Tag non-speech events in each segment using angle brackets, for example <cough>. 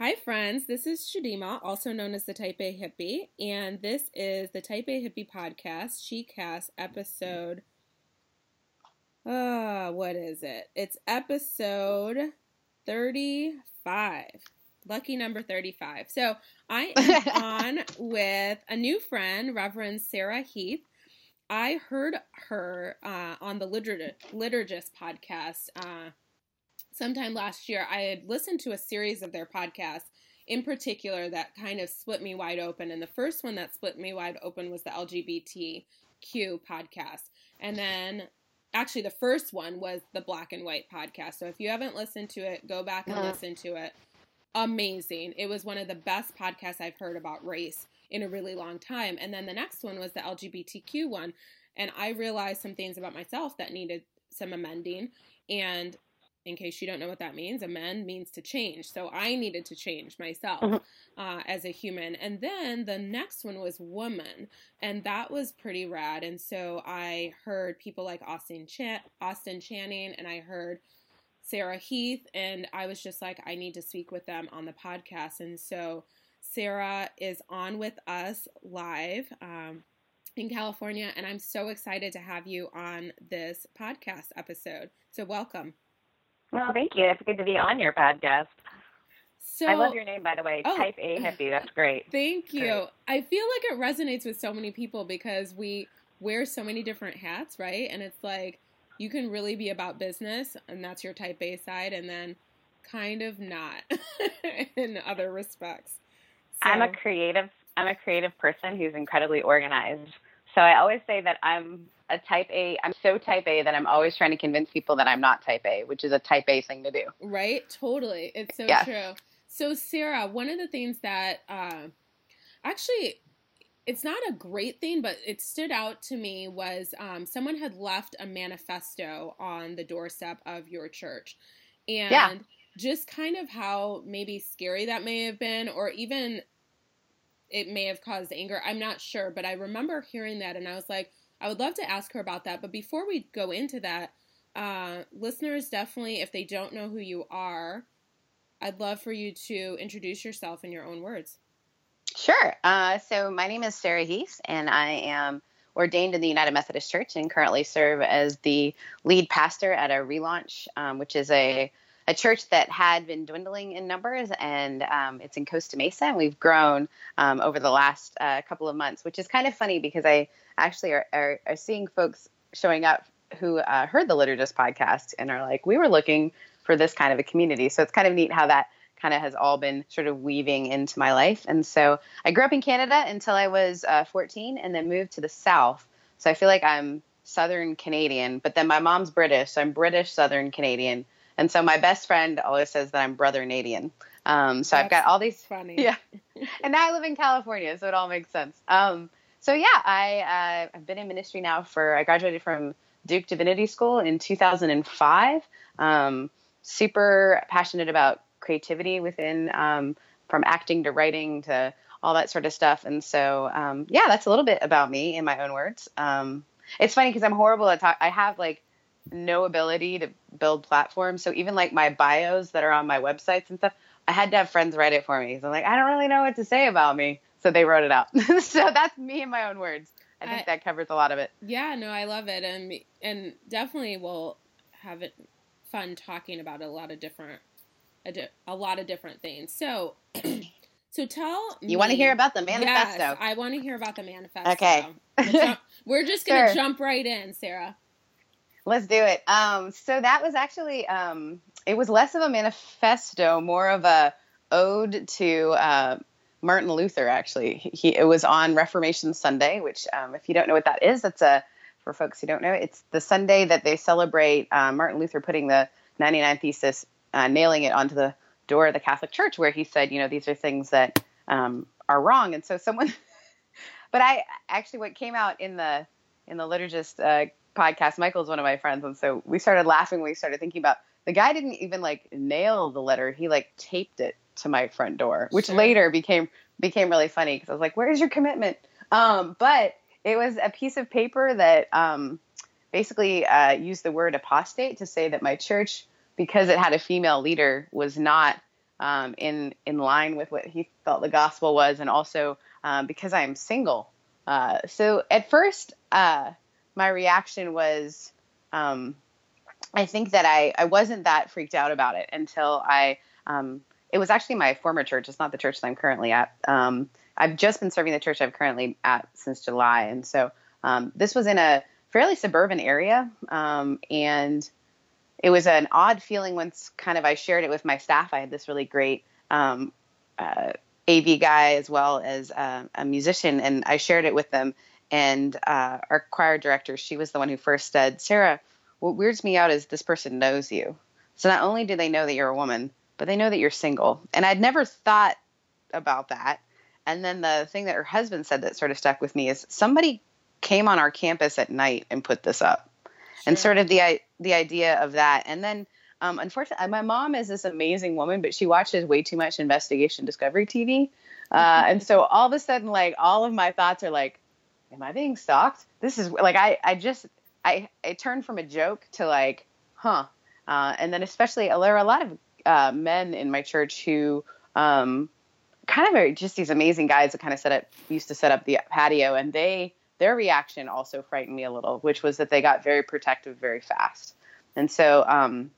Hi, friends. This is Shadima, also known as the Type A Hippie, and this is the Type A Hippie podcast, ChiCast episode. Uh, what is it? It's episode 35. Lucky number 35. So I am <laughs> on with a new friend, Reverend Sarah Heath. I heard her uh, on the Liturg- Liturgist podcast uh, sometime last year. I had listened to a series of their podcasts in particular that kind of split me wide open. And the first one that split me wide open was the LGBTQ podcast. And then actually the first one was the black and white podcast. So if you haven't listened to it, go back and uh-huh. listen to it. Amazing. It was one of the best podcasts I've heard about race in a really long time. And then the next one was the LGBTQ one. And I realized some things about myself that needed some amending. And in case you don't know what that means, amend means to change. So I needed to change myself mm-hmm. uh, as a human. And then the next one was woman, and that was pretty rad. And so I heard people like Austin Ch- Austin Channing, and I heard Sarah Heath, and I was just like, I need to speak with them on the podcast. And so Sarah is on with us live. Um, in California, and I'm so excited to have you on this podcast episode. So, welcome. Well, thank you. It's good to be on your podcast. So, I love your name, by the way. Oh, Type A hippie. That's great. Thank you. Great. I feel like it resonates with so many people because we wear so many different hats, right? And it's like you can really be about business, and that's your Type A side, and then kind of not <laughs> in other respects. So. I'm a creative. I'm a creative person who's incredibly organized. So I always say that I'm a type A. I'm so type A that I'm always trying to convince people that I'm not type A, which is a type A thing to do. Right? Totally. It's so yes. true. So, Sarah, one of the things that uh, actually it's not a great thing, but it stood out to me was um, someone had left a manifesto on the doorstep of your church. And yeah. just kind of how maybe scary that may have been, or even it may have caused anger. I'm not sure, but I remember hearing that and I was like, I would love to ask her about that. But before we go into that, uh, listeners definitely, if they don't know who you are, I'd love for you to introduce yourself in your own words. Sure. Uh, so my name is Sarah Heath, and I am ordained in the United Methodist Church and currently serve as the lead pastor at a relaunch, um, which is a a church that had been dwindling in numbers, and um, it's in Costa Mesa, and we've grown um, over the last uh, couple of months, which is kind of funny because I actually are, are, are seeing folks showing up who uh, heard the Liturgist podcast and are like, we were looking for this kind of a community. So it's kind of neat how that kind of has all been sort of weaving into my life. And so I grew up in Canada until I was uh, 14 and then moved to the South. So I feel like I'm Southern Canadian, but then my mom's British, so I'm British Southern Canadian. And so my best friend always says that I'm brother Canadian. Um, so That's I've got all these. Funny. Yeah. <laughs> and now I live in California, so it all makes sense. Um, so yeah, I uh, I've been in ministry now for I graduated from Duke Divinity School in 2005. Um, super passionate about creativity within um, from acting to writing to all that sort of stuff. And so um, yeah, that's a little bit about me in my own words. Um, it's funny because I'm horrible at talk. I have like no ability to build platforms. So even like my bios that are on my websites and stuff, I had to have friends write it for me. So I'm like, I don't really know what to say about me. So they wrote it out. <laughs> so that's me in my own words. I think I, that covers a lot of it. Yeah, no, I love it, and and definitely we'll have it fun talking about a lot of different a, di- a lot of different things. So. <clears throat> So tell you me, want to hear about the manifesto. Yes, I want to hear about the manifesto. Okay, we're just gonna <laughs> sure. jump right in, Sarah. Let's do it. Um, so that was actually um, it was less of a manifesto, more of a ode to uh, Martin Luther. Actually, he it was on Reformation Sunday, which um, if you don't know what that is, that's a for folks who don't know, it's the Sunday that they celebrate uh, Martin Luther putting the 99 Thesis, uh, nailing it onto the door of the Catholic Church, where he said, you know, these are things that um, are wrong. And so someone, <laughs> but I actually what came out in the in the liturgist uh, podcast. Michael's one of my friends, and so we started laughing. We started thinking about the guy didn't even like nail the letter; he like taped it to my front door, which sure. later became became really funny because I was like, "Where's your commitment?" Um, but it was a piece of paper that um, basically uh, used the word apostate to say that my church, because it had a female leader, was not um, in in line with what he felt the gospel was, and also um, because I am single. Uh, so at first, uh, my reaction was, um, I think that I I wasn't that freaked out about it until I. Um, it was actually my former church. It's not the church that I'm currently at. Um, I've just been serving the church I'm currently at since July, and so um, this was in a fairly suburban area, and it was an odd feeling once kind of I shared it with my staff. I had this really great um, uh, AV guy as well as uh, a musician, and I shared it with them. And uh, our choir director, she was the one who first said, Sarah, what weirds me out is this person knows you. So not only do they know that you're a woman, but they know that you're single. And I'd never thought about that. And then the thing that her husband said that sort of stuck with me is somebody came on our campus at night and put this up and sort of the the idea of that. And then, um, unfortunately, my mom is this amazing woman, but she watches way too much investigation discovery TV, uh, <laughs> and so all of a sudden, like all of my thoughts are like, "Am I being stalked?" This is like I I just I it turned from a joke to like, huh. Uh, and then especially there are a lot of uh, men in my church who um, kind of are just these amazing guys that kind of set up used to set up the patio and they their reaction also frightened me a little, which was that they got very protective very fast. And so um,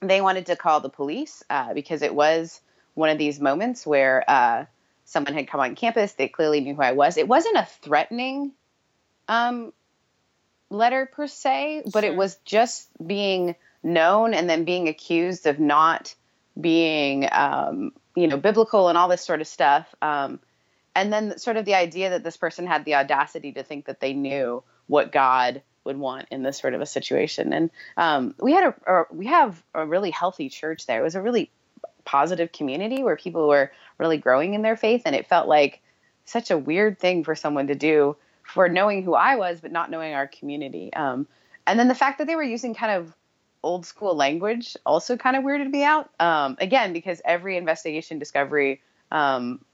they wanted to call the police uh, because it was one of these moments where uh, someone had come on campus. They clearly knew who I was. It wasn't a threatening um, letter per se, but sure. it was just being known and then being accused of not being, um, you know, biblical and all this sort of stuff. Um, and then sort of the idea that this person had the audacity to think that they knew what God would want in this sort of a situation. And um, we had a, a, we have a really healthy church there. It was a really positive community where people were really growing in their faith, and it felt like such a weird thing for someone to do for knowing who I was, but not knowing our community. Um, and then the fact that they were using kind of old school language also kind of weirded me out. Um, again, because every investigation discovery, um,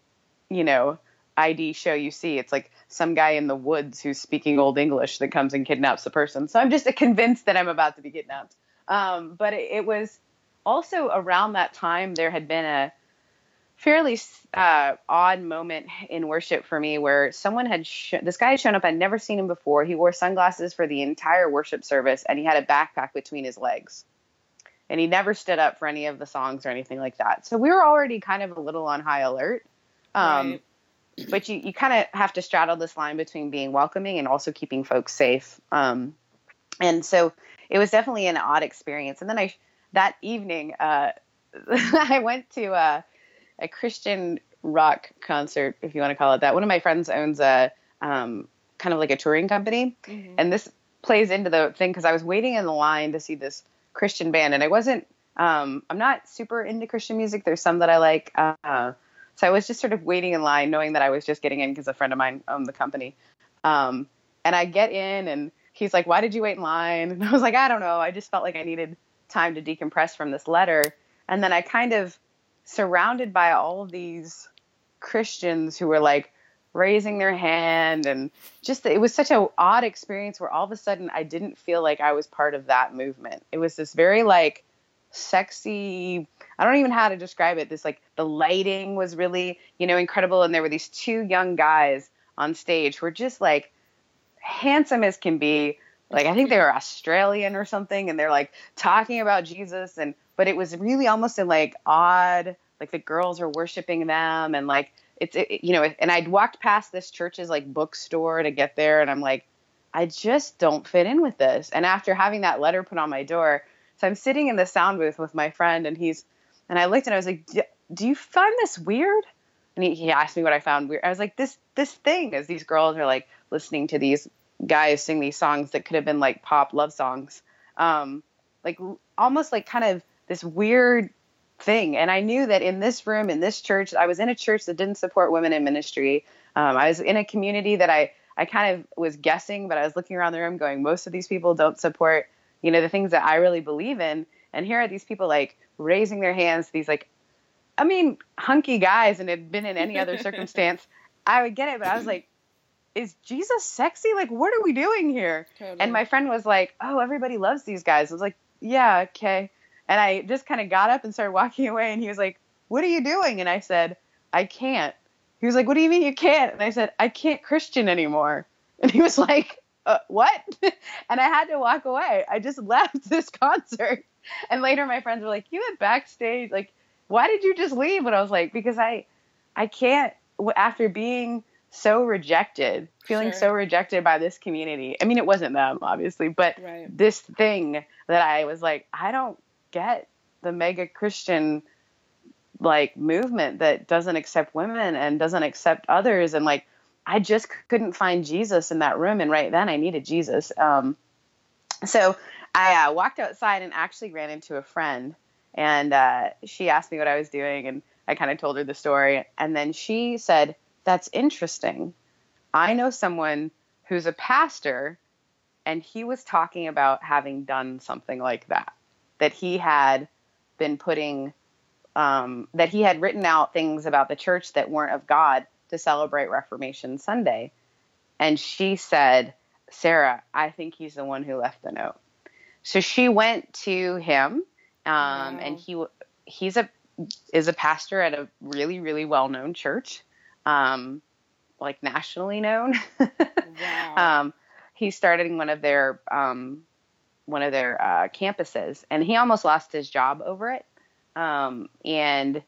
you know, ID show you see. It's like some guy in the woods who's speaking old English that comes and kidnaps the person. So I'm just <laughs> convinced that I'm about to be kidnapped. Um, but it, it, was also around that time there had been a fairly uh, odd moment in worship for me where someone had sh- this guy had shown up. I'd never seen him before. He wore sunglasses for the entire worship service, and he had a backpack between his legs. And he never stood up for any of the songs or anything like that. So we were already kind of a little on high alert. Um, right but you, you kind of have to straddle this line between being welcoming and also keeping folks safe. Um, and so it was definitely an odd experience. And then I, that evening, uh, <laughs> I went to a, a, Christian rock concert, if you want to call it that. One of my friends owns a um, kind of like a touring company, mm-hmm. and this plays into the thing because I was waiting in the line to see this Christian band, and I wasn't. Um, I'm not super into Christian music. There's some that I like. Uh, so I was just sort of waiting in line, knowing that I was just getting in because a friend of mine owned the company. Um, and I get in, and he's like, "Why did you wait in line?" <laughs> And I was like, "I don't know. I just felt like I needed time to decompress from this letter." And then I kind of surrounded by all of these Christians who were like raising their hand and just it was such an odd experience where all of a sudden I didn't feel like I was part of that movement. It was this very like sexy I don't even know how to describe it. This like the lighting was really, you know, incredible and there were these two young guys on stage who were just like handsome as can be. Like I think they were Australian or something and they're like talking about Jesus and but it was really almost in like odd like the girls are worshiping them and like it's it, you know and I'd walked past this church's like bookstore to get there and I'm like I just don't fit in with this. And after having that letter put on my door, so I'm sitting in the sound booth with my friend, and he's, and I looked and I was like, "Do you find this weird?" And he, he asked me what I found weird. I was like, "This this thing is these girls are like listening to these guys sing these songs that could have been like pop love songs, um, like almost like kind of this weird thing." And I knew that in this room, in this church, I was in a church that didn't support women in ministry. Um, I was in a community that I I kind of was guessing, but I was looking around the room going, most of these people don't support you know, the things that I really believe in. And here are these people like raising their hands, these like, I mean, hunky guys, and had been in any other circumstance, <laughs> I would get it. But I was like, is Jesus sexy? Like, what are we doing here? Totally. And my friend was like, oh, everybody loves these guys. I was like, yeah, okay. And I just kind of got up and started walking <laughs> away. And he was like, What are you doing? And I said, I can't. He was like, What do you mean you can't? And I said, I can't Christian anymore. <laughs> And he was like, uh, What? <laughs> and I had to walk away. I just left this concert. And later my friends were like, You went backstage. Like, why did you just leave? And I was like, Because I, I can't, after being so rejected, feeling sure. so rejected by this community. I mean, it wasn't them, obviously, but right. this thing that I was like, I don't get the mega Christian like movement that doesn't accept women and doesn't accept others. And like I just couldn't find Jesus in that room. And right then I needed Jesus. Um, so I uh, walked outside and actually ran into a friend. And uh, she asked me what I was doing. And I kind of told her the story. And then she said that's interesting. I know someone who's a pastor and he was talking about having done something like that that he had been putting um, that he had written out things about the church that weren't of God to celebrate Reformation Sunday. And she said, Sarah, I think he's the one who left the note. So she went to him, um, wow. and he he's a is a pastor at a really really well known church, um, like nationally known. <laughs> wow. um, he started in one of their um, one of their uh, campuses, and he almost lost his job over it. Um, and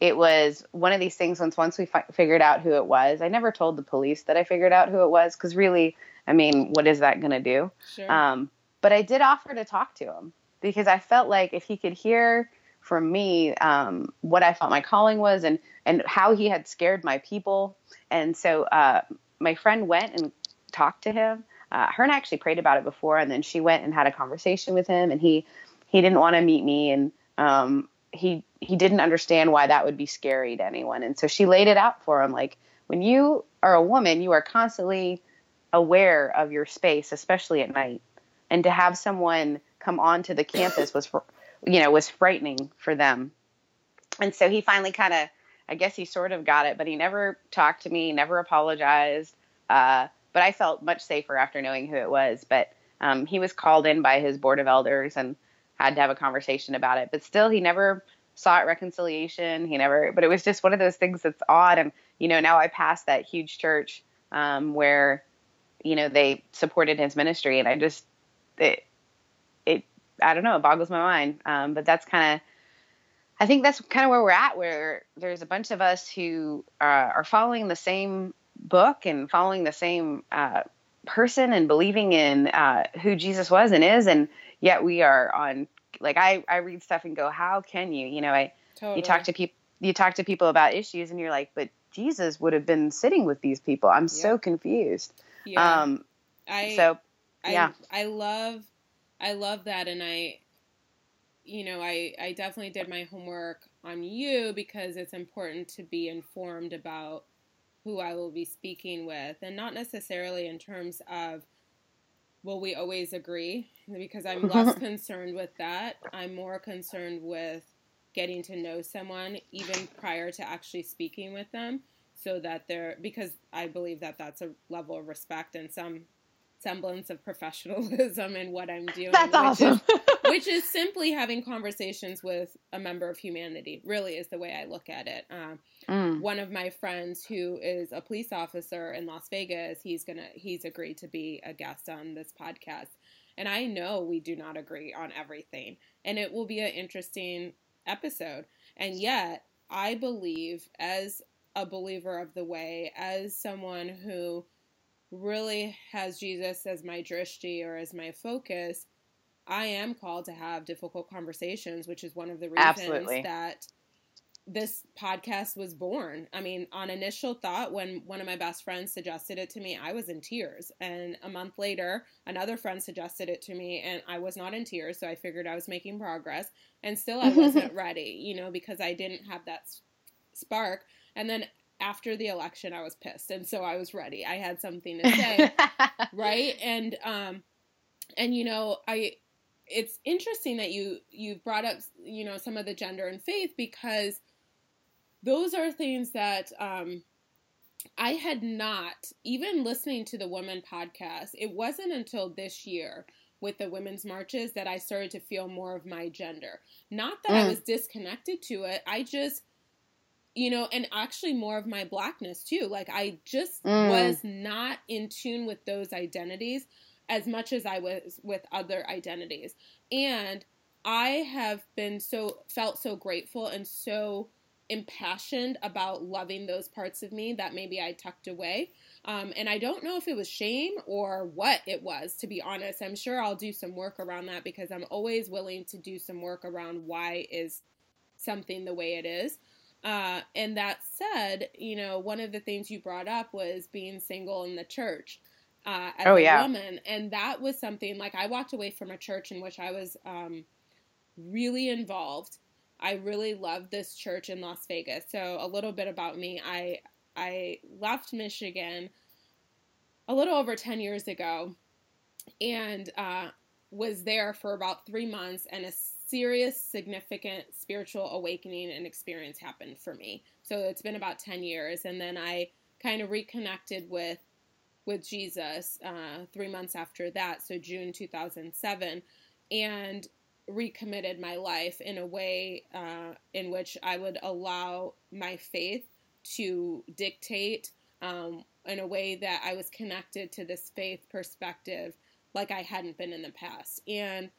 it was one of these things. Once once we fi- figured out who it was, I never told the police that I figured out who it was because really, I mean, what is that going to do? Sure. Um, but I did offer to talk to him because I felt like if he could hear from me um, what I felt my calling was and and how he had scared my people, and so uh, my friend went and talked to him uh, her and I actually prayed about it before, and then she went and had a conversation with him, and he he didn't want to meet me, and um, he he didn't understand why that would be scary to anyone, and so she laid it out for him, like when you are a woman, you are constantly aware of your space, especially at night, and to have someone come onto the campus was, you know, was frightening for them, and so he finally kind of, I guess he sort of got it, but he never talked to me, never apologized. Uh, but I felt much safer after knowing who it was. But um, he was called in by his board of elders and had to have a conversation about it. But still, he never sought reconciliation. He never, but it was just one of those things that's odd. And, you know, now I passed that huge church um, where, you know, they supported his ministry. And I just, it, it, I don't know, it boggles my mind. Um, but that's kind of, I think that's kind of where we're at, where there's a bunch of us who uh, are following the same book and following the same uh, person and believing in uh, who Jesus was and is, and yet we are on. Like I, I read stuff and go, how can you? You know, I totally. you talk to people, you talk to people about issues, and you're like, but Jesus would have been sitting with these people. I'm so confused. Yeah. Um, I so yeah, I, I love, I love that, and I, you know, I I definitely did my homework on you because it's important to be informed about who I will be speaking with, and not necessarily in terms of will we always agree, because I'm less <laughs> concerned with that. I'm more concerned with getting to know someone even prior to actually speaking with them so that they're because I believe that that's a level of respect and some semblance of professionalism in what I'm doing. That's awesome. Is, <laughs> which is simply having conversations with a member of humanity, really is the way I look at it. Um, mm. One of my friends who is a police officer in Las Vegas, he's gonna he's agreed to be a guest on this podcast. And I know we do not agree on everything. And it will be an interesting episode. And yet, I believe, as a believer of the way, as someone who really has Jesus as my drishti or as my focus, I am called to have difficult conversations, which is one of the reasons Absolutely. that this podcast was born. I mean, on initial thought, when one of my best friends suggested it to me, I was in tears. And a month later, another friend suggested it to me, and I was not in tears. So I figured I was making progress. And still, I wasn't <laughs> ready, you know, because I didn't have that spark. And then after the election, I was pissed. And so I was ready. I had something to say. <laughs> right. And, um, and you know, I, it's interesting that you you brought up you know some of the gender and faith because those are things that um, I had not even listening to the women podcast. It wasn't until this year with the women's marches that I started to feel more of my gender. Not that mm. I was disconnected to it. I just you know, and actually more of my blackness too. Like I just mm. was not in tune with those identities as much as I was with other identities. And I have been so felt so grateful and so impassioned about loving those parts of me that maybe I tucked away. Um, and I don't know if it was shame or what it was, to be honest. I'm sure I'll do some work around that because I'm always willing to do some work around why is something the way it is. Uh, and that said, you know, one of the things you brought up was being single in the church uh, as oh, a yeah. woman, and that was something like I walked away from a church in which I was um, really involved. I really love this church in Las Vegas. So a little bit about me: I I left Michigan a little over ten years ago, and uh, was there for about three months, and a serious, significant spiritual awakening and experience happened for me. So it's been about 10 years. And then I kind of reconnected with with Jesus uh, three months after that, so June 2007, and recommitted my life in a way uh, in which I would allow my faith to dictate um, in a way that I was connected to this faith perspective like I hadn't been in the past. And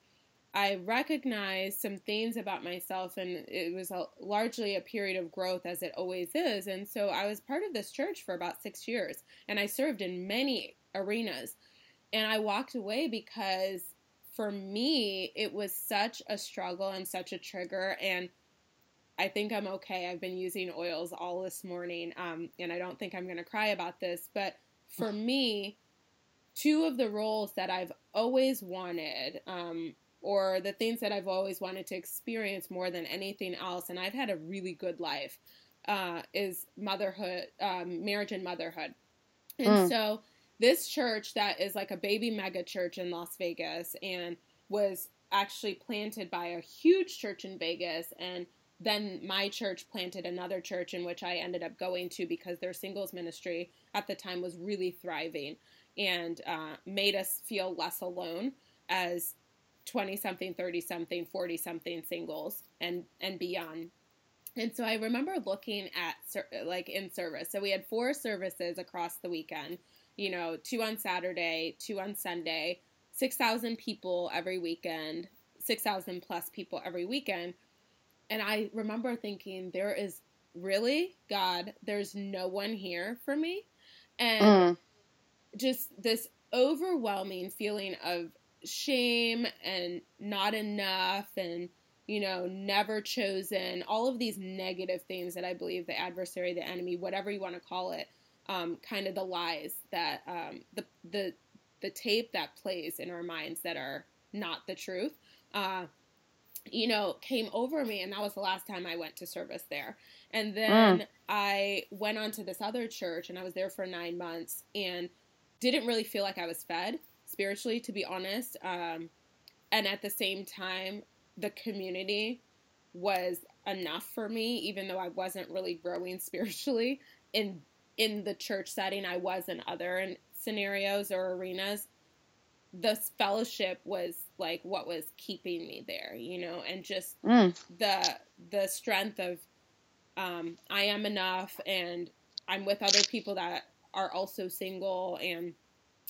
I recognized some things about myself, and it was a, largely a period of growth, as it always is. And so I was part of this church for about six years, and I served in many arenas. And I walked away because for me, it was such a struggle and such a trigger. And I think I'm okay. I've been using oils all this morning, um, and I don't think I'm going to cry about this. But for <laughs> me, two of the roles that I've always wanted um, or the things that I've always wanted to experience more than anything else, and I've had a really good life, uh, is motherhood, um, marriage and motherhood. And mm. so this church that is like a baby mega church in Las Vegas and was actually planted by a huge church in Vegas and then my church planted another church in which I ended up going to because their singles ministry at the time was really thriving and uh, made us feel less alone as 20 something, 30 something, 40 something singles and and beyond. And so I remember looking at like in service. So we had four services across the weekend, you know, two on Saturday, two on Sunday, 6,000 people every weekend, 6,000 plus people every weekend. And I remember thinking, there is really, God, there's no one here for me. And mm. just this overwhelming feeling of shame and not enough and you know never chosen all of these negative things that i believe the adversary the enemy whatever you want to call it um, kind of the lies that um, the the the tape that plays in our minds that are not the truth uh, you know came over me and that was the last time i went to service there and then mm. i went on to this other church and i was there for nine months and didn't really feel like i was fed spiritually, to be honest. Um, and at the same time, the community was enough for me, even though I wasn't really growing <laughs> spiritually in in the church setting. I was in other scenarios or arenas. this fellowship was like what was keeping me there, you know, and just mm. the the strength of um, I am enough, and I'm with other people that are also single, and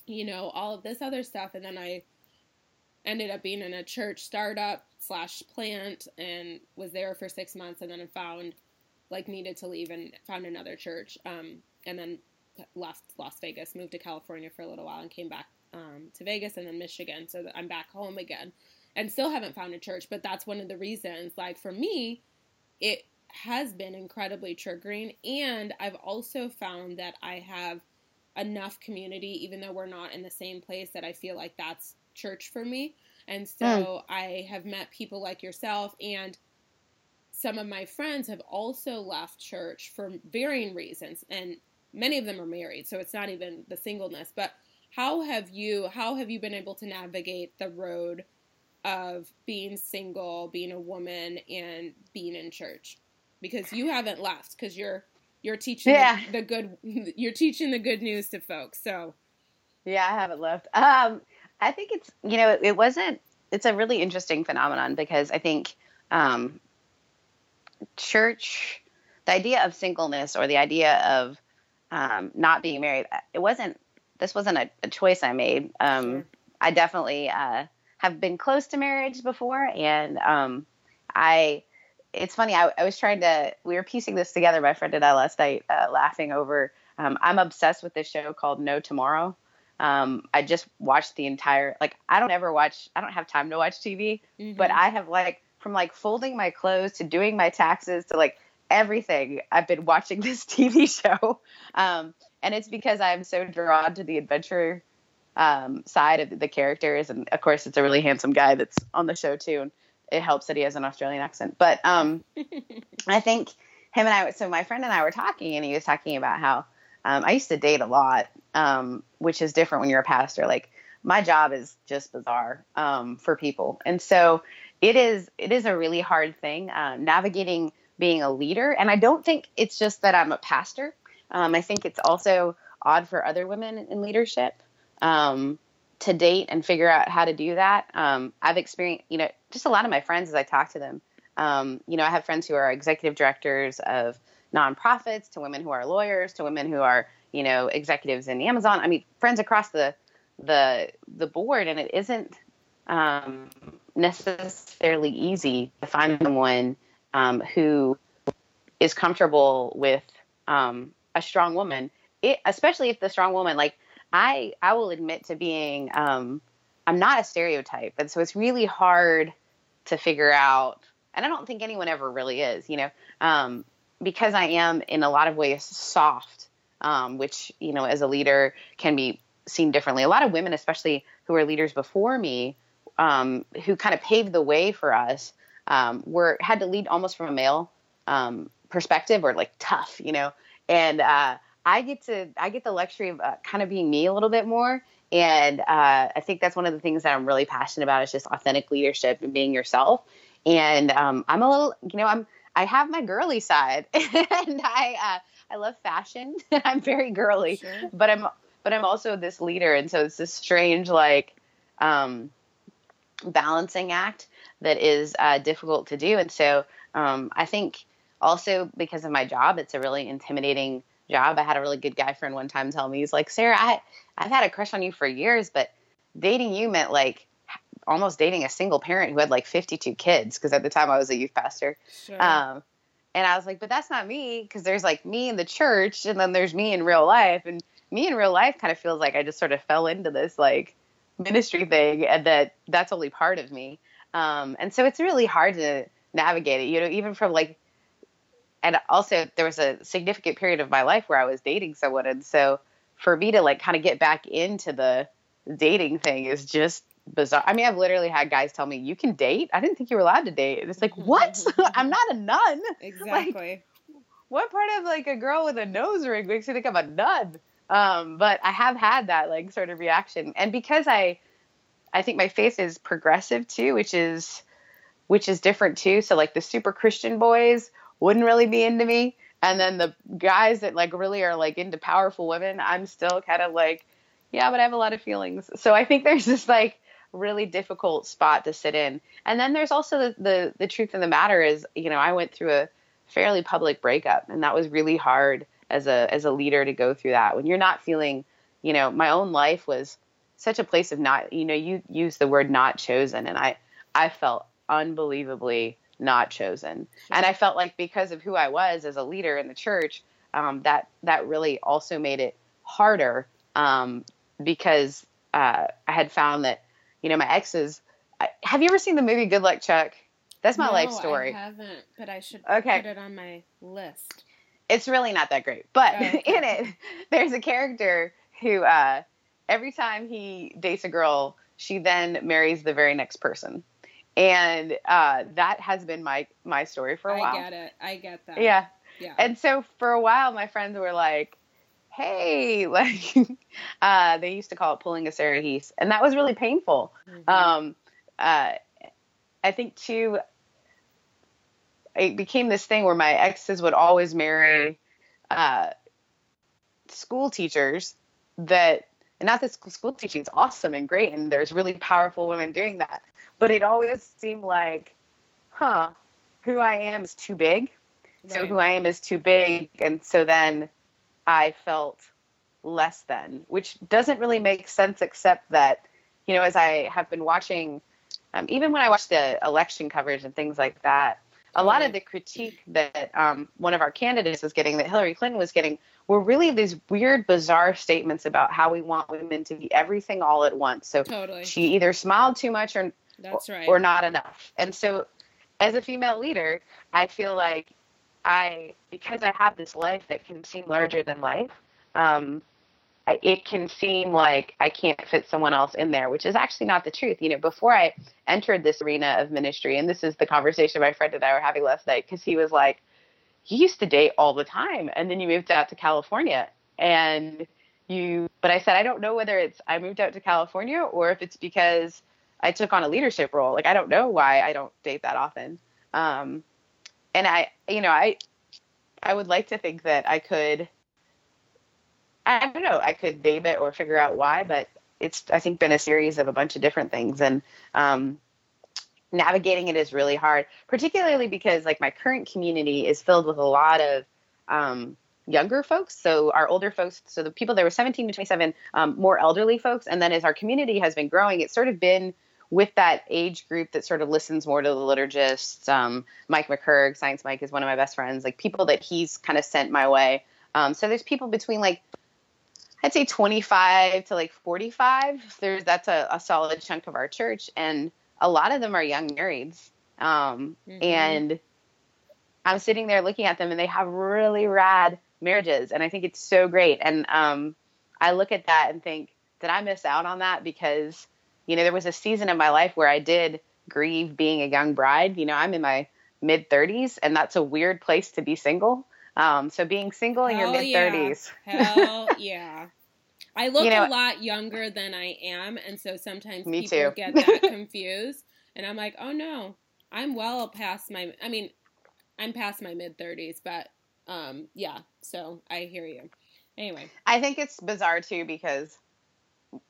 you know, all of this other stuff. And then I ended up being in a church startup slash plant and was there for six months and then I found like needed to leave and found another church. Um, and then left Las Vegas, moved to California for a little while and came back um, to Vegas and then Michigan. So I'm back home again and still haven't found a church. But that's one of the reasons, like for me, it has been incredibly triggering. And I've also found that I have – enough community, even though we're not in the same place, that I feel like that's church for me. And so mm. I have met people like yourself, and some of my friends have also left church for varying reasons, and many of them are married, so it's not even the singleness. But how have you how have you been able to navigate the road of being single, being a woman, and being in church? Because you haven't left because you're you're teaching yeah. the, the, good <laughs> you're teaching the good news to folks so yeah i haven't left um i think it's you know it, it wasn't it's a really interesting phenomenon because i think um church the idea of singleness or the idea of um, not being married, it wasn't. This wasn't a, a choice I made. Um. I definitely uh, have been close to marriage before, and um, I. It's funny. I, I, was trying to. We were piecing this together. My friend and I last night, uh, laughing over. Um, I'm obsessed with this show called No Tomorrow. Um, I just watched the entire. Like, I don't ever watch. I don't have time to watch TV, mm-hmm. but I have like from like folding my clothes to doing my taxes to like everything. I've been watching <laughs> this TV show, um, and it's because I'm so drawn to the adventure um, side of the characters, and of course, it's a really handsome guy that's on the show too, and it helps that he has an Australian accent. But um, <laughs> I think him and I. So my friend and I were talking, and he was talking about how um, I used to date a lot, um, which is different when you're a pastor. Like my job is just bizarre um, for people, and so it is. It is a really hard thing uh, navigating being a leader. And I don't think it's just that I'm a pastor. Um, I think it's also odd for other women in leadership um, to date and figure out how to do that. Um, I've experienced, you know, just a lot of my friends as I talk to them. Um, you know, I have friends who are executive directors of nonprofits, to women who are lawyers, to women who are, you know, executives in Amazon. I mean, friends across the the the board, and it isn't um, necessarily easy to find someone um, who is comfortable with um, a strong woman, it, especially if the strong woman, like I, I will admit to being, um, I'm not a stereotype, and so it's really hard to figure out. And I don't think anyone ever really is, you know, um, because I am in a lot of ways soft, um, which you know, as a leader can be seen differently. A lot of women, especially who are leaders before me, um, who kind of paved the way for us, um, were had to lead almost from a male um, perspective or like tough, you know. And uh, I get to I get the luxury of uh, kind of being me a little bit more. And uh, I think that's one of the things that I'm really passionate about is just authentic leadership and being yourself. And um, I'm a little, you know, I'm I have my girly side, <laughs> and I uh, I love fashion. <laughs> I'm very girly, sure. but I'm but I'm also this leader, and so it's this strange like um, balancing act that is uh, difficult to do. And so um, I think also because of my job, it's a really intimidating job. I had a really good guy friend one time tell me, he's like, Sarah, I, I've had a crush on you for years, but dating you meant like almost dating a single parent who had like 52 kids. Cause at the time I was a youth pastor. Sure. Um, and I was like, but that's not me. Cause there's like me in the church and then there's me in real life. And me in real life kind of feels like I just sort of fell into this like ministry thing and that that's only part of me. Um, and so it's really hard to navigate it, you know, even from like, and also there was a significant period of my life where I was dating someone. And so for me to like kind of get back into the dating thing is just bizarre. I mean, I've literally had guys tell me, you can date? I didn't think you were allowed to date. And it's like, what? <laughs> I'm not a nun. <laughs> Exactly. Like, what part of like a girl with a nose ring makes you think I'm a nun? Um, but I have had that like sort of reaction. And because I, I think my faith is progressive too, which is which is different too. So like the super Christian boys wouldn't really be into me. And then the guys that like really are like into powerful women, I'm still kind of like, yeah, but I have a lot of feelings. So I think <laughs> there's this like really difficult spot to sit in. And then there's also the, the, the truth of the matter is, you know, I went through a fairly public breakup and that was really hard as a as a leader to go through that. When you're not feeling, you know, my own life was such a place of not you know you use the word not chosen and i i felt unbelievably not chosen and i felt like because of who i was as a leader in the church um, that that really also made it harder um, because uh, i had found that you know my exes I, have you ever seen the movie good luck chuck that's my no, life story i haven't but i should okay. put it on my list it's really not that great but oh, okay. <laughs> in it there's a character who uh, every time he dates a girl, she then marries the very next person. And uh, that has been my my story for a while. I get it. I get that. Yeah. Yeah. And so for a while, my friends were like, "Hey," <laughs> like uh, they used to call it pulling a Sarah Heath, and that was really painful. Mm-hmm. Um, uh, I think too, it became this thing where my exes would always marry uh, school teachers that and not that school teaching is awesome and great, and there's really powerful women doing that. But it always seemed like, huh, who I am is too big. So who I am is too big. And so then I felt less than, which doesn't really make sense except that, you know, as I have been watching, um, even when I watch the election coverage and things like that, a lot of the critique that um, one of our candidates was getting, that Hillary Clinton was getting, were really these weird, bizarre statements about how we want women to be everything all at once. So Totally. she either smiled too much or That's right. or not enough. And so, as a female leader, I feel like I, because I have this life that can seem larger than life, um, I, it can seem like I can't fit someone else in there, which is actually not the truth. You know, before I entered this arena of ministry, and this is the conversation my friend and I were having last night, because he was like, you used to date all the time, and then you moved out to California, and you. But I said I don't know whether it's I moved out to California or if it's because I took on a leadership role. Like I don't know why I don't date that often. Um, and I, you know, I, I would like to think that I could. I don't know. I could name it or figure out why, but it's I think been a series of a bunch of different things, and um, navigating it is really hard, particularly because like my current community is filled with a lot of um, younger folks. So our older folks, so the people that were 17 to 27, um, more elderly folks, and then as our community has been growing, it's sort of been with that age group that sort of listens more to the liturgists. Um, Mike McHargue, Science Mike, is one of my best friends. Like people that he's kind of sent my way. Um, so there's people between like I'd say 25 to like 45. There's that's a, a solid chunk of our church, and a lot of them are young marrieds. Um, Mhm. And I'm sitting there looking at them, and they have really rad marriages, and I think it's so great. And um, I look at that and think, did I miss out on that? Because you know there was a season in my life where I did grieve being a young bride. You know, I'm in my mid 30s, and that's a weird place to be single. Um, so being single in your mid yeah. 30s. Hell yeah. <laughs> I look You know- a lot younger than I am, and so sometimes Me people too. get that <laughs> confused. And I'm like, oh no, I'm well past my. I mean, I'm past my mid 30s, but um, yeah. So I hear you. Anyway, I think it's bizarre too because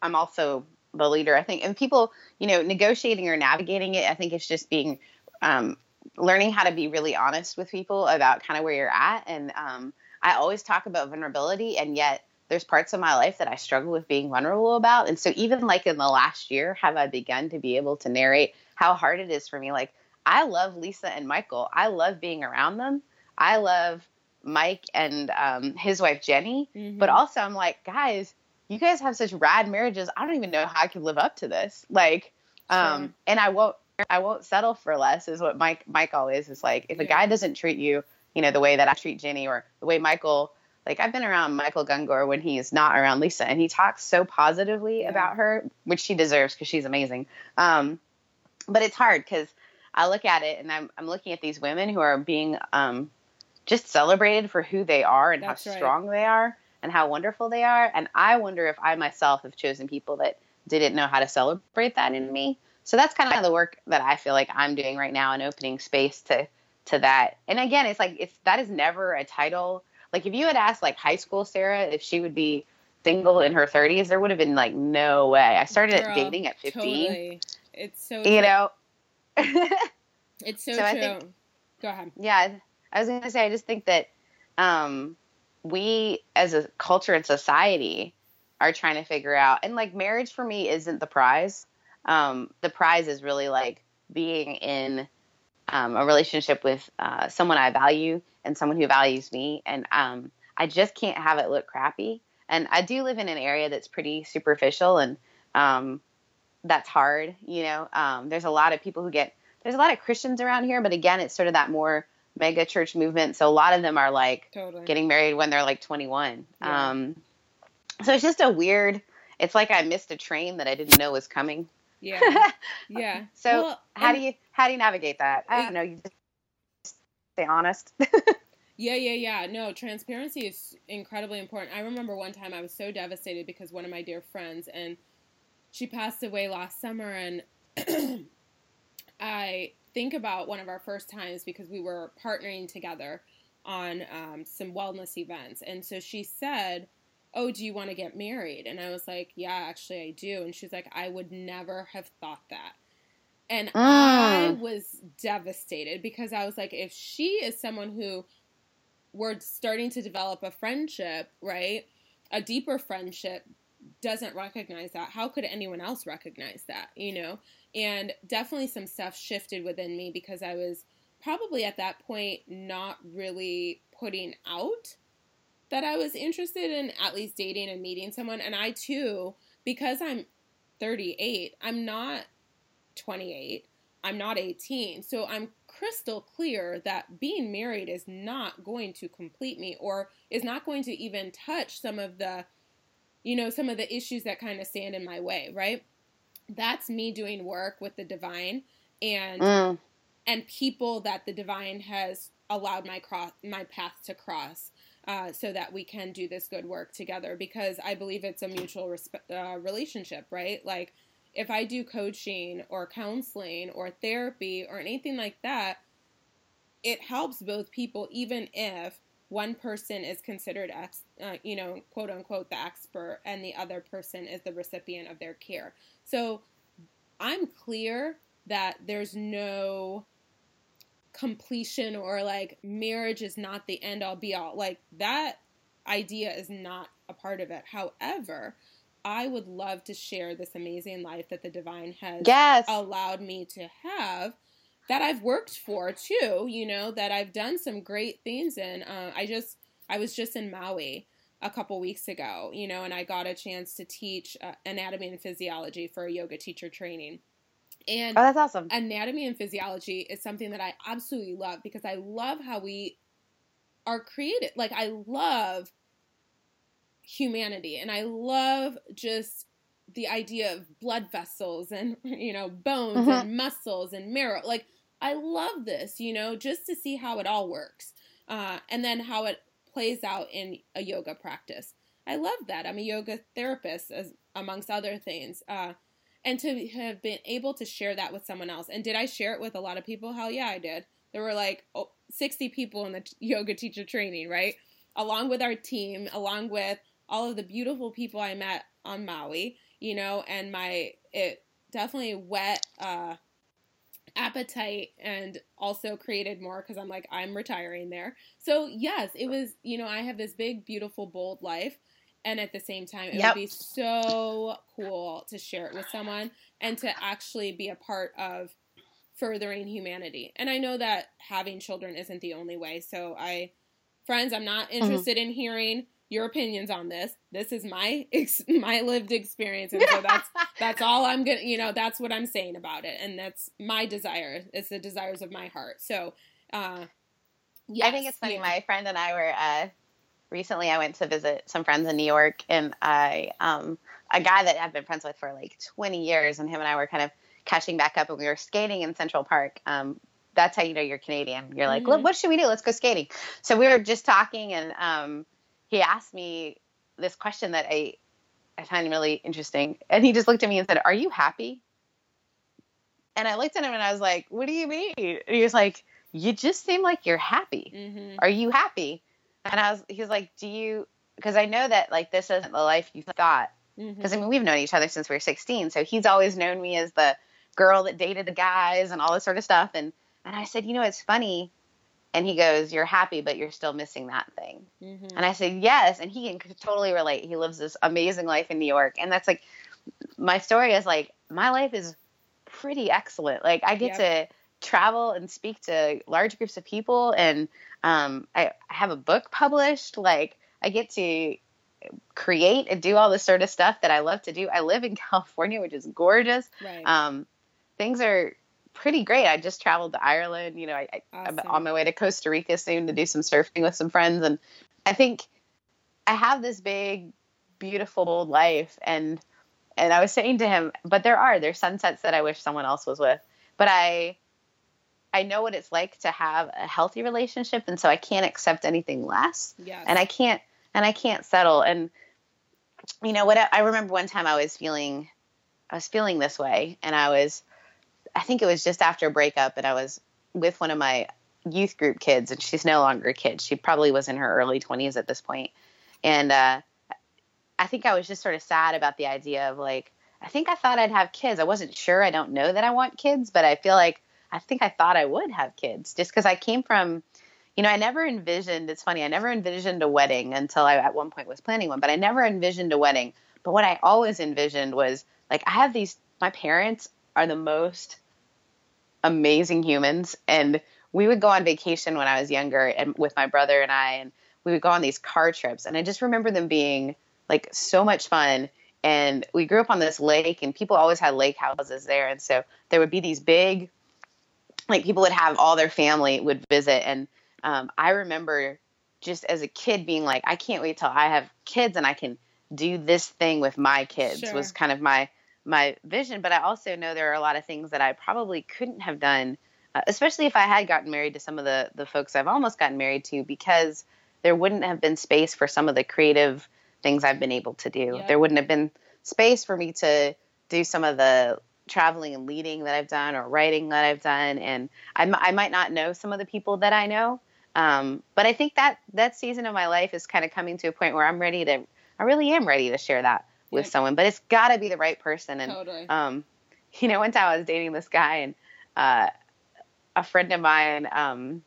I'm also the leader. I think, and people, you know, negotiating or navigating it, I think it's just being, um, learning how to be really honest with people about kind of where you're at. And um, I always talk about vulnerability, and yet there's parts of my life that I struggle with being vulnerable about. And so, even like in the last year, have I begun to be able to narrate how hard it is for me? Like, I love Lisa and Michael. I love being around them. I love Mike and um, his wife Jenny. Mhm. But also, I'm like, guys, you guys have such rad marriages. I don't even know how I could live up to this. Like, um, Sure. and I won't, I won't settle for less. Is what Mike, Mike always is like. If a guy doesn't treat you, you know, the way that I treat Jenny, or the way Michael, like I've been around Michael Gungor when he's not around Lisa, and he talks so positively Yeah. about her, which she deserves because she's amazing. Um, but it's hard because I look at it and I'm, I'm looking at these women who are being um, just celebrated for who they are and That's how right. strong they are and how wonderful they are. And I wonder if I myself have chosen people that didn't know how to celebrate that in me. So that's kind of the work that I feel like I'm doing right now and opening space to to that. And again, it's like it's that is never a title. Like if you had asked like high school Sarah if she would be single in her 30s, there would have been like no way. I started Girl, dating at 15. Totally. It's so. You true. know. <laughs> It's so, so I true. think- Go ahead. yeah i was going to say i just think that um, we as a culture and society are trying to figure out and like marriage for me isn't the prize um, the prize is really like being in um, a relationship with uh, someone i value and someone who values me and um, i just can't have it look crappy and i do live in an area that's pretty superficial and um, that's hard you know um, there's a lot of people who get there's a lot of Christians around here, but again, it's sort of that more mega church movement. So a lot of them are like Totally. getting married when they're like 21. Yeah. Um, so it's just a weird. It's like I missed a train that I didn't know was coming. Yeah. <laughs> Yeah. So Well, how do you how do you navigate that? I don't know. You just stay honest. <laughs> Yeah, yeah, yeah. No, transparency is incredibly important. I remember one time I was so devastated because one of my dear friends and she passed away last summer and <clears throat> I think about one of our first times because we were partnering together on um, some wellness events. And so she said, Oh, do you want to get married? And I was like, Yeah, actually, I do. And she's like, I would never have thought that. And I Mm. was devastated because I was like, if she is someone who we're starting to develop a friendship, right? A deeper friendship doesn't recognize that. How could anyone else recognize that, you know? And definitely some stuff shifted within me because I was probably at that point not really putting out that I was interested in at least dating and meeting someone. And I too, because I'm 38, I'm not 28, I'm not 18. So I'm crystal clear that being married is not going to complete me or is not going to even touch some of the, you know, some of the issues that kind of stand in my way, right? That's me doing work with the divine and mm. and people that the divine has allowed my cross my path to cross uh, so that we can do this good work together because I believe it's a mutual resp- uh, relationship, right? Like if I do coaching or counseling or therapy or anything like that, it helps both people, even if one person is considered, ex, uh, you know, quote unquote, the expert, and the other person is the recipient of their care. So I'm clear that there's no completion or like marriage is not the end all be all. Like that idea is not a part of it. However, I would love to share this amazing life that the divine has yes. allowed me to have that I've worked for too, you know, that I've done some great things in. Uh, I just, I was just in Maui a couple weeks ago, you know, and I got a chance to teach uh, anatomy and physiology for a yoga teacher training. And oh, that's awesome. Anatomy and physiology is something that I absolutely love because I love how we are created. Like, I love humanity and I love just the idea of blood vessels and, <laughs> you know, bones mm-hmm. and muscles and marrow. Like, I love this, you know, just to see how it all works uh, and then how it plays out in a yoga practice. I love that. I'm a yoga therapist, as amongst other things. Uh, and to have been able to share that with someone else. And did I share it with a lot of people? Hell yeah, I did. There were like oh, 60 people in the yoga teacher training, right? Along with our team, along with all of the beautiful people I met on Maui, you know, and my, it definitely whet, uh, appetite and also created more because I'm like, I'm retiring there. So, yes, it was, you know, I have this big, beautiful, bold life and at the same time it yep. would be so cool to share it with someone and to actually be a part of furthering humanity and i know that having children isn't the only way so i friends i'm not mm-hmm. interested mm-hmm. in hearing your opinions on this this is my ex- <laughs> my lived experience and so that's <laughs> that's all i'm gonna you know that's what i'm saying about it and that's my desire it's the desires of my heart so uh yes, i think it's funny yeah. my friend and i were uh recently I went to visit some friends in New York, and I um, a guy that I've been friends with for like 20 years, and him and I were kind of catching back up, and we were skating in Central Park. Um, that's how you know you're Canadian. You're like, mm-hmm. what should we do? Let's go skating. So we were just talking, and um, he asked me this question that I I find really interesting, and he just looked at me and said, "Are you happy?" And I looked at him and I was like, "What do you mean?" And he was like, "You just seem like you're happy. Mm-hmm. Are you happy?" And I was, he was like, do you, because I know that like this isn't the life you thought. Because mm-hmm. I mean, we've known each other since we were 16. So he's always known me as the girl that dated the guys and all this sort of stuff. And, and I said, you know, it's funny. And he goes, you're happy, but you're still missing that thing. Mm-hmm. And I said, yes. And he can totally relate. He lives this amazing life in New York. And that's like, my story is like, my life is pretty excellent. Like I get yep. to travel and speak to large groups of people and um, I, have a book published. Like I get to create and do all this sort of stuff that I love to do. I live in <laughs> California, which is gorgeous. Right. Um, things are pretty great. I just traveled to Ireland. You know, I, awesome. I'm on my way to Costa Rica soon to do some surfing with some friends. And I think I have this big, beautiful, bold life. And and I was saying to him, but there are there's sunsets that I wish someone else was with. But I I know what it's like to have a healthy relationship, and so I can't accept anything less. Yes. And I can't and I can't settle. And you know what? I remember one time I was feeling I was feeling this way, and I was I think it was just after a breakup, and I was with one of my youth group kids, and she's no longer a kid. She probably was in her early 20s at this point. And uh, I think I was just sort of sad about the idea of like, I think I thought I'd have kids. I wasn't sure. I don't know that I want kids, but I feel like I think I thought I would have kids just because I came from, you know, I never envisioned, it's funny, I never envisioned a wedding until I at one point was planning one, but I never envisioned a wedding. But what I always envisioned was like, I have these, my parents are the most amazing humans. And we would go on vacation when I was younger and with my brother and I, and we would go on these car trips. And I just remember them being like so much fun. And we grew up on this lake, and people always had lake houses there. And so there would be these big, like people would have all their family would visit. And um, I remember just as a kid being like, I can't wait till I have kids and I can do this thing with my kids sure. was kind of my my vision. But I also know there are a lot of things that I probably couldn't have done, uh, especially if I had gotten married to some of the the folks I've almost gotten married to, because there wouldn't have been space for some of the creative things I've been able to do. There wouldn't have been space for me to do some of the traveling and leading that I've done or writing that I've done. And I, I might not know some of the people that I know, um, but I think that that season of my life is kind of coming to a point where I'm ready to, I really am ready to share that with yeah. someone, but it's got to be the right person. And, totally. um, <laughs> you know, one time I was dating this guy and uh, a friend of mine, um,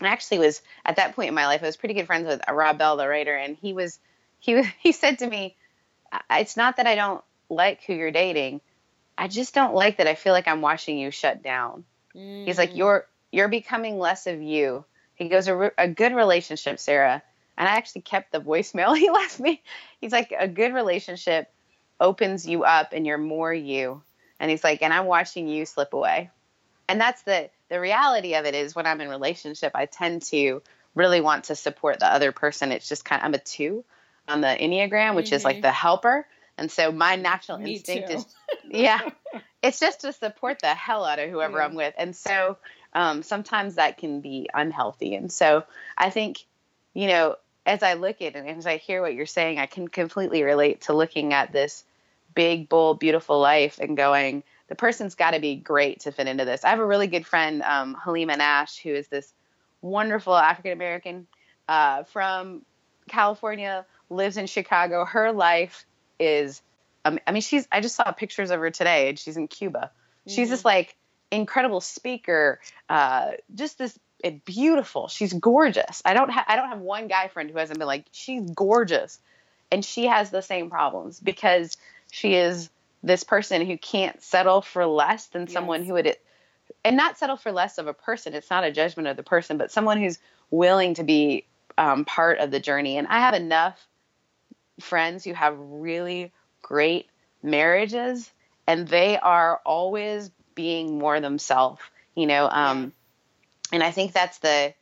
actually was at that point in my life, I was pretty good friends with Rob Bell, the writer, and he was, he was, <laughs> he said to me, "It's not that I don't like who you're dating, I just don't like that. I feel like I'm watching you shut down." Mm. He's like, mm. "You're you're becoming less of you he goes, a, re- a good relationship, Sarah. And I actually kept the voicemail <laughs> he left me. He's like, a good relationship opens you up and you're more you. And he's like, and I'm watching you slip away. And that's the, the reality of it is when I'm in relationship, I tend to really want to support the other person. It's just kind of, I'm a two on the Enneagram, which mm-hmm. is like mm-hmm. the helper. And so my natural Me instinct too. is, <laughs> yeah, <laughs> it's just to support the hell out of whoever yeah. I'm with. And so um, sometimes that can be unhealthy. And so I think, you know, as I look at it and as I hear what you're saying, I can completely relate to looking at this big, bold, beautiful life and going, the person's got to be great to fit into this. I have a really good friend, um, Halima Nash, who is this wonderful African American uh, from California, lives in Chicago. Her life is, um, I mean, she's, I just saw pictures of her today and she's in Cuba. Mm-hmm. She's just like incredible speaker, uh, just this beautiful. She's gorgeous. I don't have I don't have one guy friend who hasn't been like she's gorgeous, and she has the same problems because she is this person who can't settle for less than yes. someone who would and not settle for less of a person. It's not a judgment of the person, but someone who's willing to be um, part of the journey. And I have enough friends who have really great marriages, and they are always being more themselves, you know. Um, and I think that's the.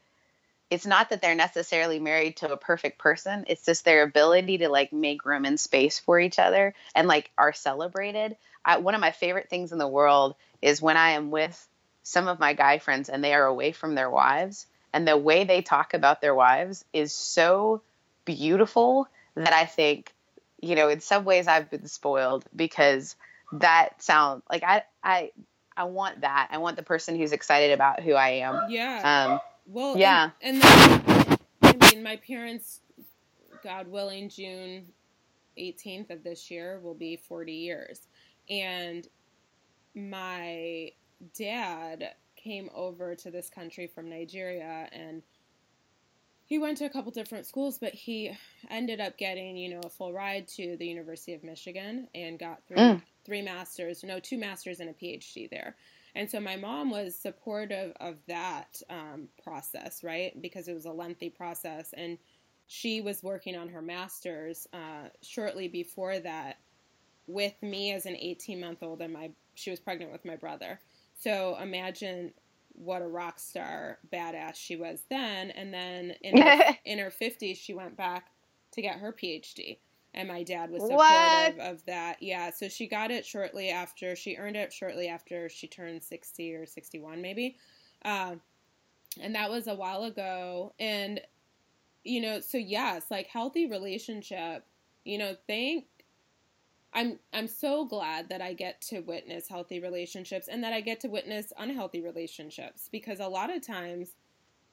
It's not that they're necessarily married to a perfect person. It's just their ability to like make room and space for each other and like are celebrated. I, one of my favorite things in the world is when I am with some of my guy friends and they are away from their wives and the way they talk about their wives is so beautiful that I think, you know, in some ways I've been spoiled because that sound like I I I want that. I want the person who's excited about who I am. Yeah. Um, well, yeah. And, and then, I mean, my parents, God willing, June 18th of this year will be 40 years. And my dad came over to this country from Nigeria and he went to a couple different schools, but he ended up getting, you know, a full ride to the University of Michigan and got three mm three masters, no, two masters and a PhD there. And so my mom was supportive of that um, process, right? Because it was a lengthy process. And she was working on her master's uh, shortly before that with me as an 18 month old, and my she was pregnant with my brother. So imagine what a rock star badass she was then. And then in her, <laughs> in her 50s, she went back to get her PhD and my dad was supportive what? of that. Yeah, so she got it shortly after she earned it shortly after she turned sixty or sixty one, maybe, uh, and that was a while ago. And you know, so yes, like healthy relationship. You know, thank. I'm I'm so glad that I get to witness healthy relationships and that I get to witness unhealthy relationships because a lot of times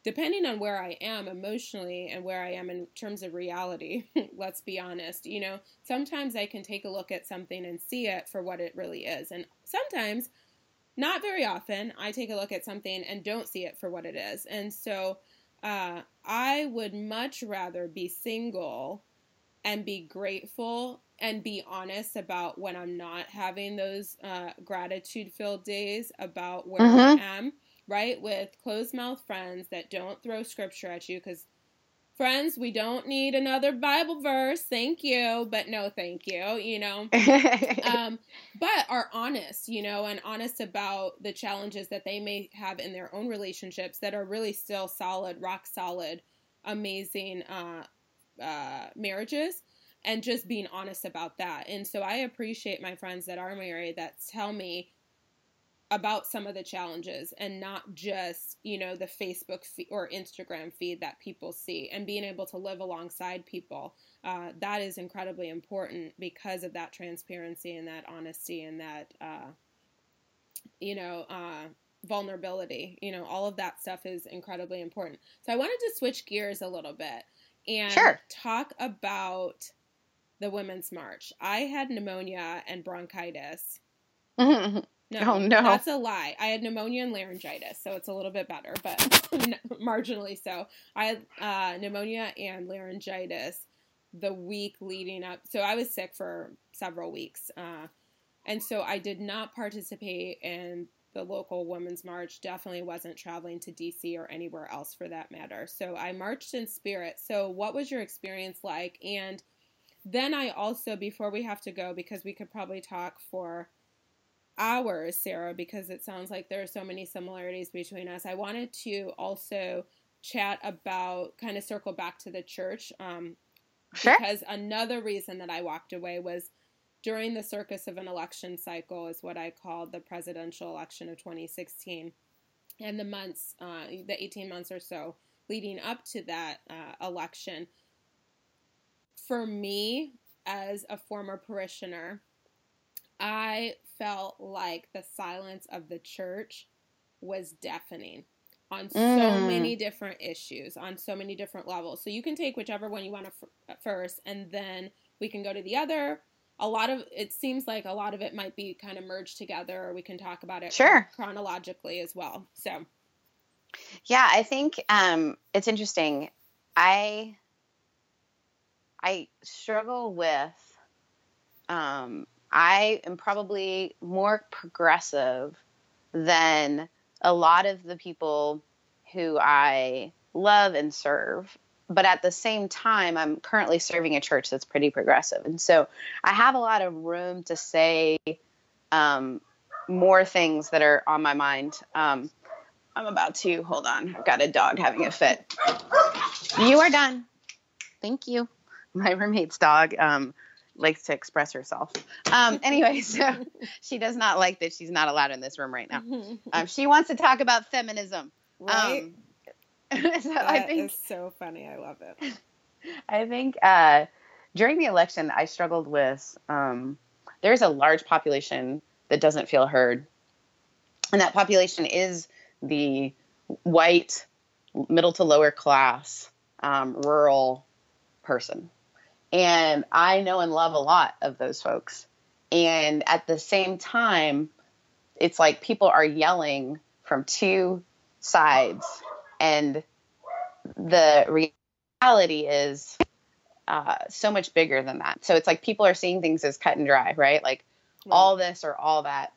depending on where I am emotionally and where I am in terms of reality, <laughs> let's be honest, you know, sometimes I can take a look at something and see it for what it really is. And sometimes, not very often, I take a look at something and don't see it for what it is. And so, uh, I would much rather be single and be grateful and be honest about when I'm not having those uh, gratitude filled days about where mm-hmm. I am, right? With closed mouth friends that don't throw scripture at you because friends, we don't need another Bible verse. Thank you, but no, thank you. You know, <laughs> um, but are honest, you know, and honest about the challenges that they may have in their own relationships that are really still solid, rock solid, amazing uh, uh, marriages. And just being honest about that. And so I appreciate my friends that are married that tell me, about some of the challenges and not just, you know, the Facebook feed or Instagram feed that people see and being able to live alongside people. Uh, that is incredibly important because of that transparency and that honesty and that, uh, you know, uh, vulnerability. You know, all of that stuff is incredibly important. So I wanted to switch gears a little bit and sure. talk about the Women's March. I had pneumonia and bronchitis. Mm-hmm. <laughs> No, oh, no, that's a lie. I had pneumonia and laryngitis, so it's a little bit better, but <laughs> marginally so. I had uh, pneumonia and laryngitis the week leading up. So I was sick for several weeks, uh, and so I did not participate in the local women's march. Definitely wasn't traveling to DC or anywhere else for that matter. So I marched in spirit. So what was your experience like? And then I also, before we have to go, because we could probably talk for hours, Sarah, because it sounds like there are so many similarities between us. I wanted to also chat about kind of circle back to the church. Um, sure. Because another reason that I walked away was during the circus of an election cycle, is what I called the presidential election of 2016. And the months, uh, the 18 months or so leading up to that uh, election. For me, as a former parishioner, I felt like the silence of the church was deafening on so mm. many different issues, on so many different levels. So you can take whichever one you want to f- first, and then we can go to the other. A lot of it seems like a lot of it might be kind of merged together, or we can talk about it sure. chronologically as well. So, yeah, I think um, it's interesting. I I struggle with um, I am probably more progressive than a lot of the people who I love and serve. But at the same time, I'm currently serving a church that's pretty progressive. And so I have a lot of room to say um, more things that are on my mind. Um, I'm about to, hold on, I've got a dog having a fit. You are done. Thank you. <laughs> My roommate's dog um, likes to express herself. Um, <laughs> anyway, so she does not like that she's not allowed in this room right now. Um, she wants to talk about feminism. Right. Um, <laughs> so that I think is so funny. I love it. I think uh, during the election, I struggled with. Um, there's a large population that doesn't feel heard, and that population is the white, middle to lower class, um, rural person and I know and love a lot of those folks. And at the same time, it's like people are yelling from two sides. And the reality is uh, so much bigger than that. So it's like people are seeing things as cut and dry, right? Like all this or all that.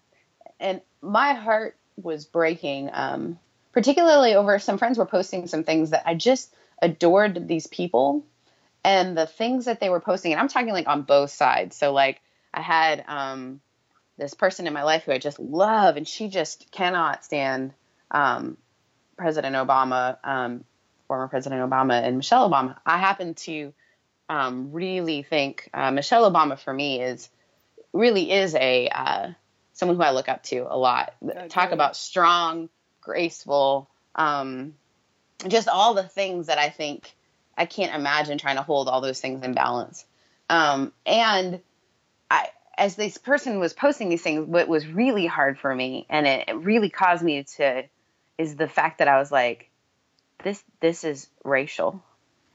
And my heart was breaking, um, particularly over some friends were posting some things that I just adored these people and the things that they were posting and i'm talking like on both sides. So like i had um, this person in my life who i just love and she just cannot stand um, president obama um, former president obama and michelle obama. I happen to um, really think uh, michelle obama for me is really is a uh, someone who i look up to a lot. Okay. talk about strong graceful um, just all the things that i think I can't imagine trying to hold all those things in balance. Um, and I, as this person was posting these things, what was really hard for me, and it, it really caused me to, is the fact that I was like, this this is racial,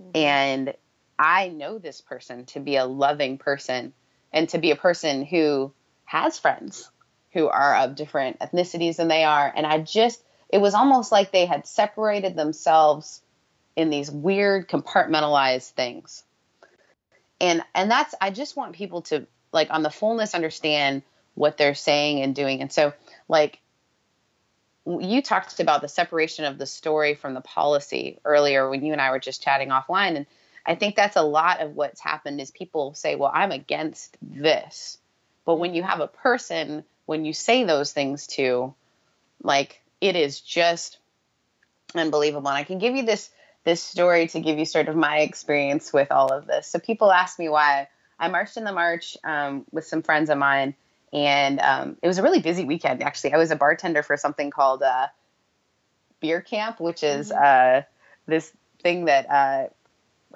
mm-hmm. and I know this person to be a loving person and to be a person who has friends who are of different ethnicities than they are, and I just it was almost like they had separated themselves in these weird compartmentalized things. And and that's I just want people to like on the fullness understand what they're saying and doing. And so like you talked about the separation of the story from the policy earlier when you and I were just chatting offline and I think that's a lot of what's happened is people say, "Well, I'm against this." But when you have a person when you say those things to like it is just unbelievable. And I can give you this this story to give you sort of my experience with all of this. So people ask me why I marched in the march um, with some friends of mine, and um, it was a really busy weekend. Actually, I was a bartender for something called uh, Beer Camp, which is mm-hmm. uh, this thing that uh,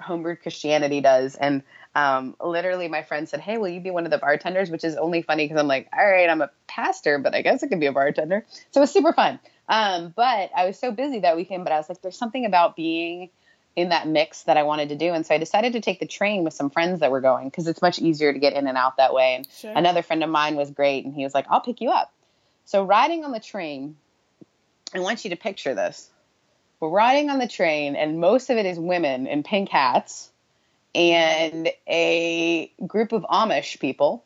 Homebrewed Christianity does, and um, literally my friend said, Hey, will you be one of the bartenders? Which is only funny because I'm like, all right, I'm a pastor, but I guess I could be a bartender. So it was super fun. Um, but I was so busy that weekend, but I was like, there's something about being in that mix that I wanted to do. And so I decided to take the train with some friends that were going because it's much easier to get in and out that way. And sure. another friend of mine was great. And he was like, I'll pick you up. So riding on the train, I want you to picture this. We're riding on the train, and most of it is women in pink hats and a group of Amish people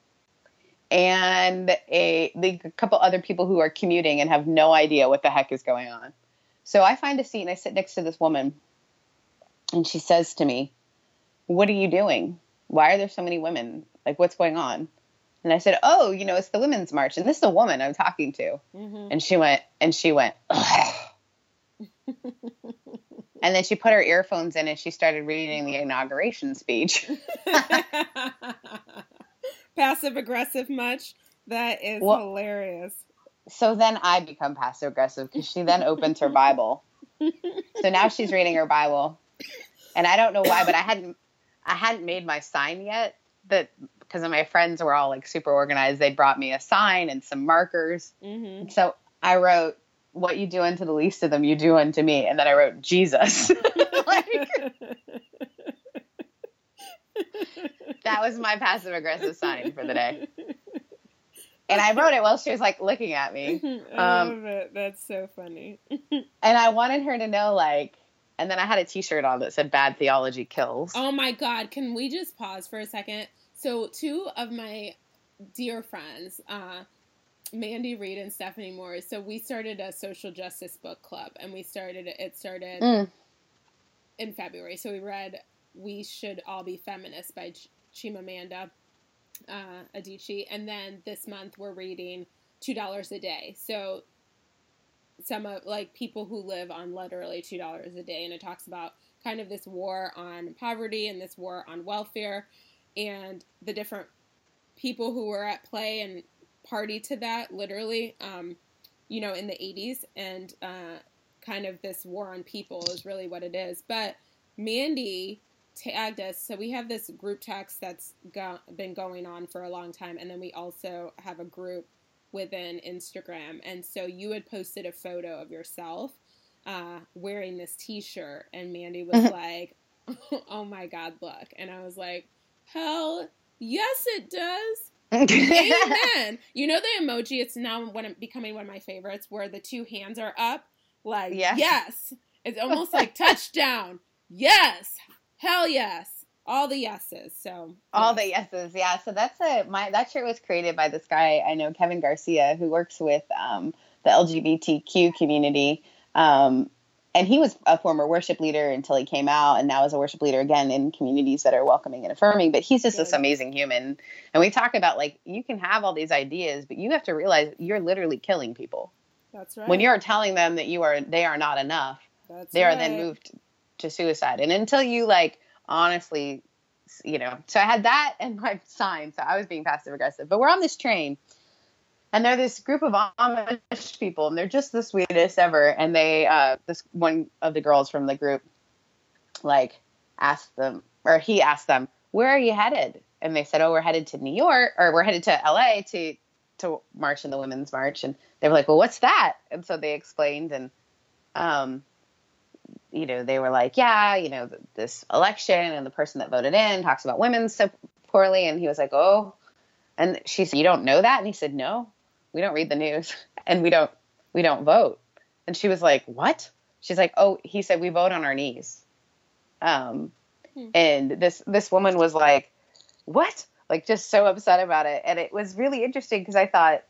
and a, a couple other people who are commuting and have no idea what the heck is going on. So I find a seat and I sit next to this woman and she says to me, What are you doing? Why are there so many women? Like, what's going on? And I said, Oh, you know, it's the Women's March. And this is a woman I'm talking to. Mm-hmm. And she went, and she went, And then she put her earphones in and she started reading the inauguration speech. <laughs> <laughs> <laughs> passive aggressive much? That is well, hilarious. So then I become passive aggressive because she then opens her Bible. so now she's reading her Bible. And I don't know why, but I hadn't I hadn't made my sign yet. That because my friends were all like super organized. They brought me a sign and some markers. Mm-hmm. So I wrote what you do unto the least of them, you do unto me. And then I wrote Jesus. <laughs> like, <laughs> that was my passive aggressive sign for the day. <laughs> And I wrote it while she was like looking at me. <laughs> I um, love it. That's so funny. <laughs> and I wanted her to know, like, and then I had a T-shirt on that said "Bad theology kills." Oh my God! Can we just pause for a second? So, two of my dear friends, uh, Mandy Reed and Stephanie Moore. So we started a social justice book club, and we started it started mm. in February. So we read "We Should All Be Feminists" by Ch- Chimamanda uh, Adichie, and then this month we're reading Two Dollars a Day. So some of like people who live on literally two dollars a day, and it talks about kind of this war on poverty and this war on welfare, and the different people who were at play and party to that, literally, um, you know, in the 80s. And uh, kind of this war on people is really what it is. But Mandy tagged us. So we have this group text that's go- been going on for a long time. And then we also have a group within Instagram. And so you had posted a photo of yourself uh, wearing this t shirt. And Mandy was like, <laughs> oh my God, look. And I was like, hell yes, it does. Amen. <laughs> You know the emoji? It's now one becoming one of my favorites, where the two hands are up, like yes. yes. It's almost like touchdown. Yes, hell yes, all the yeses. So all the yeses, yeah. So that's a my that shirt was created by this guy I know, Kevin Garcia, who works with um, the LGBTQ community. Um, and he was a former worship leader until he came out and now is a worship leader again in communities that are welcoming and affirming but he's just this amazing human and we talk about like you can have all these ideas but you have to realize you're literally killing people that's right when you're telling them that you are they are not enough that's they right. are then moved to suicide and until you like honestly you know so i had that and my sign so i was being passive aggressive but we're on this train and they're this group of Amish people, and they're just the sweetest ever. And they, uh, this one of the girls from the group, like asked them, or he asked them, "Where are you headed?" And they said, "Oh, we're headed to New York, or we're headed to L.A. to to march in the Women's March." And they were like, "Well, what's that?" And so they explained, and um, you know, they were like, "Yeah, you know, this election and the person that voted in talks about women so poorly," and he was like, "Oh." And she said, "You don't know that?" And he said, "No." we don't read the news <laughs> and we don't we don't vote. And she was like, "What?" She's like, "Oh, he said we vote on our knees." Um, hmm. And this this woman was like, "What?" Like just so upset about it, and it was really interesting because I thought,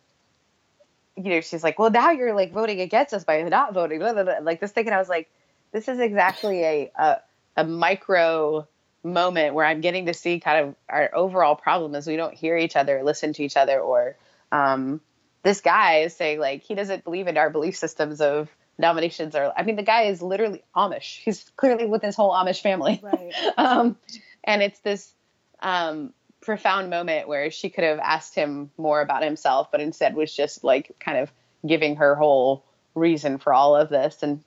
you know, she's like, "Well, now you're like voting against us by not voting." Blah, blah, blah. Like this thing, and I was like, "This is exactly a, a a micro." moment where I'm getting to see kind of our overall problem is we don't hear each other, listen to each other, or um, this guy is saying like he doesn't believe in our belief systems of nominations or I mean the guy is literally Amish. He's clearly with his whole Amish family. Right. <laughs> um, and it's this um, profound moment where she could have asked him more about himself, but instead was just like kind of giving her whole reason for all of this. And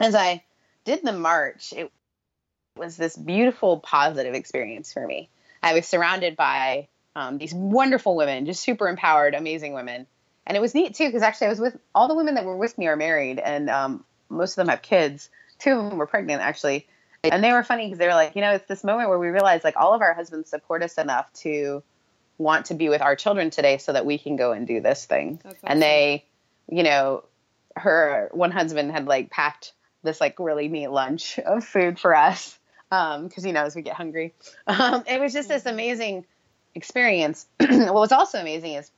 as I did the march, it was this beautiful, positive experience for me. I was surrounded by um, these wonderful women, just super empowered, amazing women and it was neat too because actually I was with all the women that were with me are married, and um, most of them have kids. Two of them were pregnant actually, and they were funny because they were like, you know, it's this moment where we realize like all of our husbands support us enough to want to be with our children today so that we can go and do this thing. Awesome. And they, you know, her one husband had like packed this like really neat lunch <laughs> of food for us because um, he knows we get hungry. <laughs> Um, it was just this mm-hmm. amazing experience. <clears throat> what was also amazing is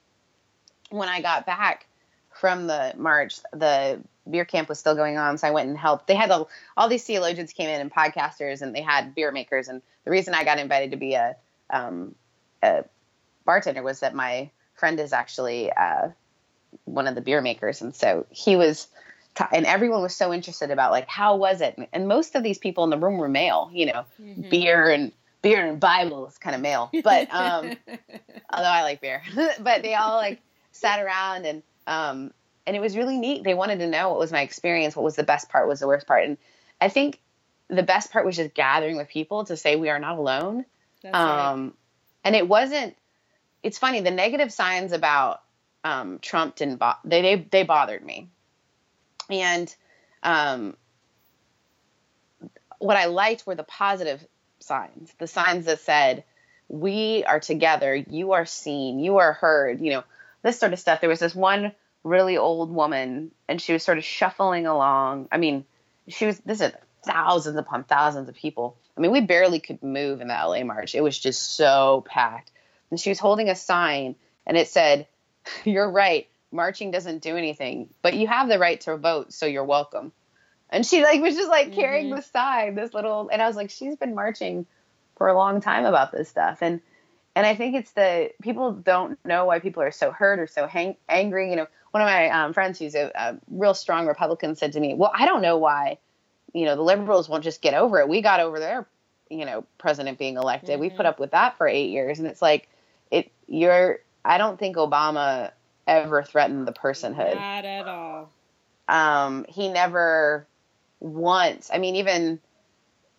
when I got back from the march, the beer camp was still going on, so I went and helped. They had a, all these theologians came in and podcasters, and they had beer makers. And the reason I got invited to be a, um, a bartender was that my friend is actually uh, one of the beer makers, and so he was. And everyone was so interested about like how was it and most of these people in the room were male you know mm-hmm. beer and beer and bible is kind of male but um <laughs> although i like beer <laughs> but they all like sat around and um, and it was really neat. They wanted to know what was my experience, what was the best part, what was the worst part, and I think the best part was just gathering with people to say we are not alone. Um, right. And it wasn't. It's funny. The negative signs about um, Trump didn't bo- they, they they bothered me, and um, what I liked were the positive signs, the signs that said we are together, you are seen, you are heard. You know, this sort of stuff. There was this one really old woman, and she was sort of shuffling along. I mean, she was this is thousands upon thousands of people. I mean, we barely could move in the LA March. It was just so packed. And she was holding a sign, and it said, <laughs> "You're right. Marching doesn't do anything, but you have the right to vote, so you're welcome." And she like was just like mm-hmm. carrying the sign, this little, and I was like, she's been marching for a long time about this stuff, and and I think it's the people don't know why people are so hurt or so hang, angry. You know, one of my um, friends who's a, a, real strong Republican said to me, "Well, I don't know why, you know, the liberals won't just get over it. We got over their, you know, president being elected. Mm-hmm. We put up with that for eight years, and it's like, it. You're. I don't think Obama ever threatened the personhood. Not at all. Um, he never once. I mean, even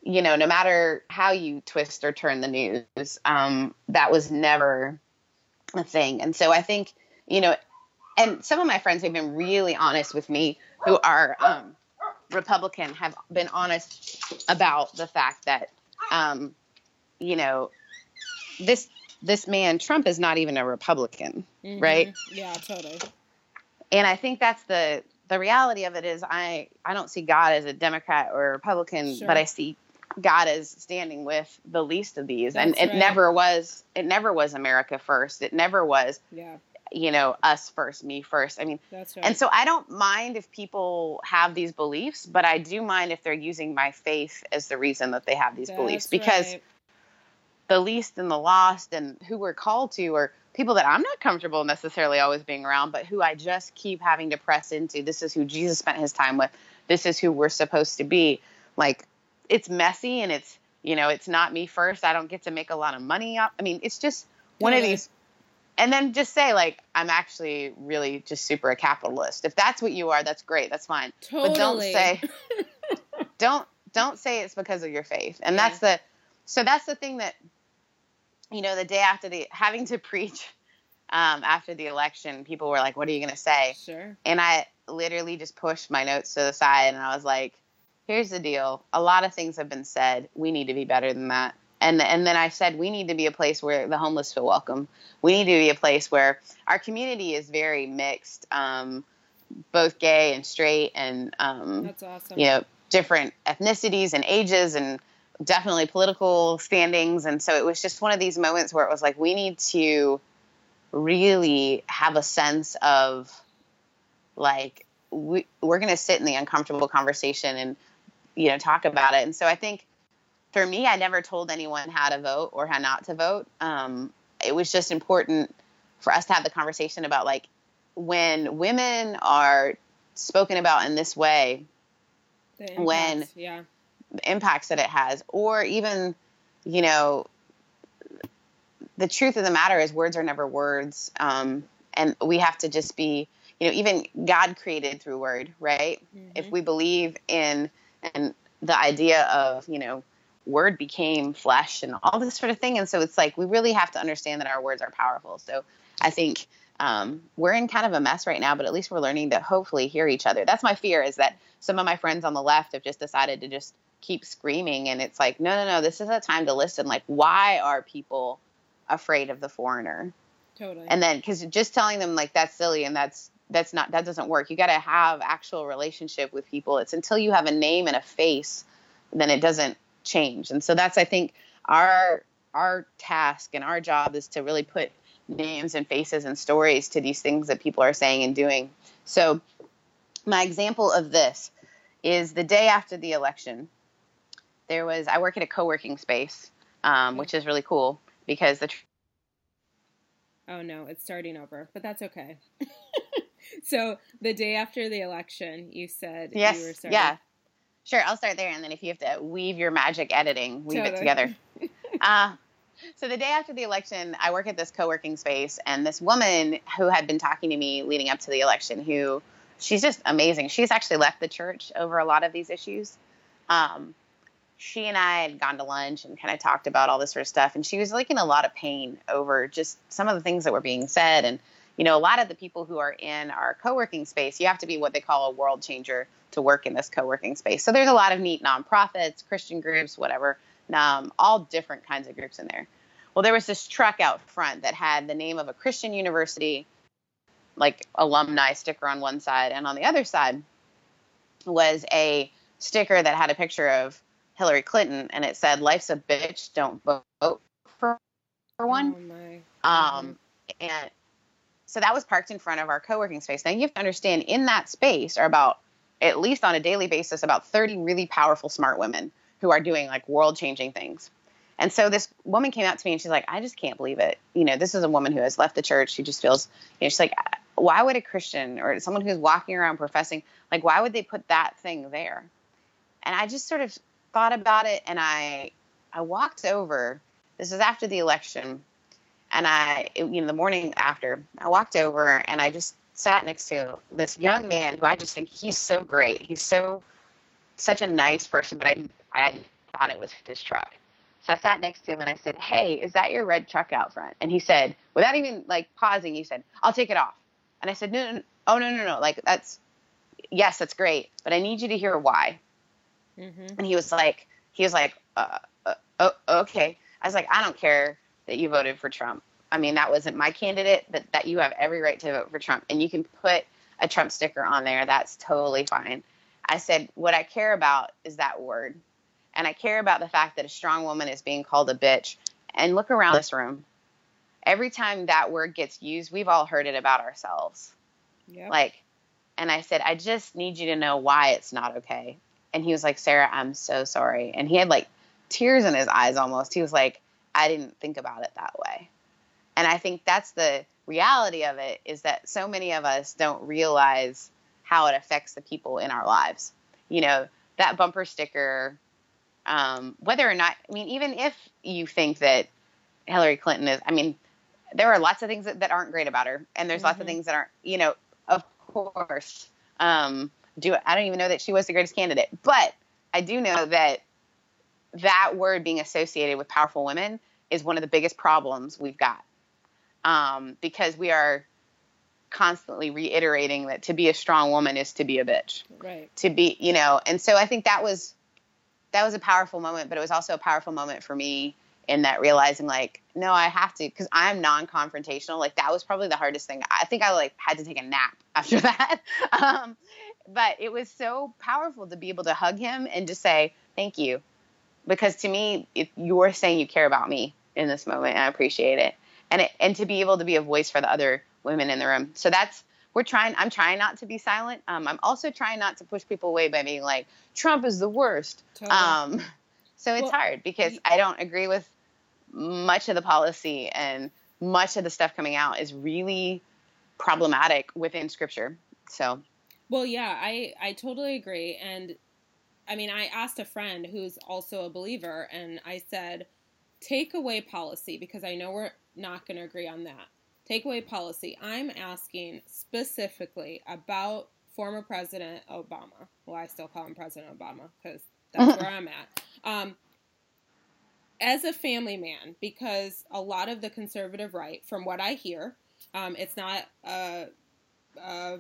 you know, no matter how you twist or turn the news, um, that was never a thing. And so I think, you know, and some of my friends who've been really honest with me who are um, Republican have been honest about the fact that, um, you know, this this man Trump is not even a Republican, mm-hmm. right? Yeah, totally. And I think that's the the reality of it is I I don't see God as a Democrat or a Republican, sure. but I see God is standing with the least of these. That's and it right. never was it never was America first. It never was yeah. you know, us first, me first. I mean That's right. and so I don't mind if people have these beliefs, but I do mind if they're using my faith as the reason that they have these That's beliefs. Because right. The least and the lost and who we're called to are people that I'm not comfortable necessarily always being around, but who I just keep having to press into. This is who Jesus spent his time with. This is who we're supposed to be. Like it's messy and it's you know it's not me first i don't get to make a lot of money i mean it's just one of these and then just say like i'm actually really just super a capitalist if that's what you are that's great that's fine totally. but don't say <laughs> don't don't say it's because of your faith and yeah. that's the so that's the thing that you know the day after the having to <laughs> preach um, after the election people were like what are you going to say? Sure. And i literally just pushed my notes to the side and i was like here's the deal. A lot of things have been said. We need to be better than that. And and then I said we need to be a place where the homeless feel welcome. We need to be a place where our community is very mixed, um, both gay and straight, and um, that's awesome. You know, different ethnicities and ages and definitely political standings. And so it was just one of these moments where it was like, we need to really have a sense of like, we, we're going to sit in the uncomfortable conversation and, you know, talk about it. And so I think for me, I never told anyone how to vote or how not to vote. Um, it was just important for us to have the conversation about like when women are spoken about in this way, When- yeah. The impacts that it has, or even, you know, the truth of the matter is words are never words. Um, and we have to just be, you know, even God created through word, right? If Mhm. we believe in and the idea of, you know, word became flesh and all this sort of thing. And so it's like we really have to understand that our words are powerful. So I think um, we're in kind of a mess right now, but at least we're learning to hopefully hear each other. That's my fear is that some of my friends on the left have just decided to just keep screaming. And it's like, no, no, no, this is a time to listen. Like, why are people afraid of the foreigner? Totally. and then because just telling them like that's silly and that's that's not that doesn't work you got to have actual relationship with people it's until you have a name and a face then it doesn't change and so that's i think our our task and our job is to really put names and faces and stories to these things that people are saying and doing so my example of this is the day after the election there was i work at a co-working space um, which is really cool because the Oh no, it's starting over, but that's okay. <laughs> so the day after the election, you said Yes. you were starting. Yeah. Sure. I'll start there, and then if you have to weave your magic editing, weave it together. <laughs> uh, so the day after the election, I work at this co-working space, and this woman who had been talking to me leading up to the election, who she's just amazing. She's actually left the church over a lot of these issues. Um, she and I had gone to lunch and kind of talked about all this sort of stuff, and she was like in a lot of pain over just some of the things that were being said, and you know, a lot of the people who are in our co-working space, you have to be what they call a world changer to work in this co-working space. So there's a lot of neat nonprofits, Christian groups, whatever, um, all different kinds of groups in there. Well, there was this truck out front that had the name of a Christian university, like alumni sticker on one side, and on the other side was a sticker that had a picture of Hillary Clinton, and it said, "Life's a bitch, don't vote for, for one." Oh. Um, and so that was parked in front of our co-working space. Now you have to understand in that space are about at least on a daily basis about 30 really powerful smart women who are doing like world changing things. And so this woman came out to me and she's like, I just can't believe it. You know, this is a woman who has left the church. She just feels, you know, she's like, why would a Christian or someone who's walking around professing, like, why would they put that thing there? And I just sort of thought about it and I, I walked over. This is after the election and I, you know, the morning after, I walked over and I just sat next to this young man who I just think he's so great. He's so such a nice person, but I I thought it was his truck. So I sat next to him and I said, "Hey, is that your red truck out front?" And he said, without even like pausing, he said, "I'll take it off." And I said, "No, no, no. oh no, no, no. Like that's yes, that's great, but I need you to hear why." Hmm And he was like, he was like, uh, uh, oh, okay. I was like, I don't care that you voted for Trump. I mean, that wasn't my candidate, but that you have every right to vote for Trump. And you can put a Trump sticker on there. That's totally fine. I said, what I care about is that word. And I care about the fact that a strong woman is being called a bitch. And look around this room. Every time that word gets used, we've all heard it about ourselves Yep. like and i said i just need you to know why it's not okay and he was like sarah i'm so sorry. And he had like tears in his eyes almost. He was like i didn't think about it that way. And i think that's the reality of it is that so many of us don't realize how it affects the people in our lives. You know that bumper sticker um, whether or not i mean even if you think that hillary clinton is i mean there are lots of things that, that aren't great about her. And there's lots of Mhm. things that aren't you know of course. Um, do i don't even know that she was the greatest candidate but i do know that that word being associated with powerful women is one of the biggest problems we've got. Um, because we are constantly reiterating that to be a strong woman is to be a bitch. Right. to be you know and so i think that was that was a powerful moment but it was also a powerful moment for me in that realizing like no i have to because i'm non-confrontational. Like that was probably the hardest thing. I think i like had to take a nap after <laughs> that. Um, but it was so powerful to be able to hug him and just say thank you. Because to me it, you're saying you care about me in this moment and i appreciate it. And it, and to be able to be a voice for the other women in the room. So that's we're trying i'm trying not to be silent. Um, i'm also trying not to push people away by being like trump is the worst. Totally. um, <laughs> so it's well, hard because i don't agree with much of the policy and much of the stuff coming out is really problematic within scripture. So well yeah i i totally agree and i mean i asked a friend who's also a believer and i said take away policy because i know we're not going to agree on that. Take away policy. I'm asking specifically about former president obama. Well i still call him president obama because that's where <laughs> i'm at. Um, as a family man because a lot of the conservative right from what i hear um, it's not a, a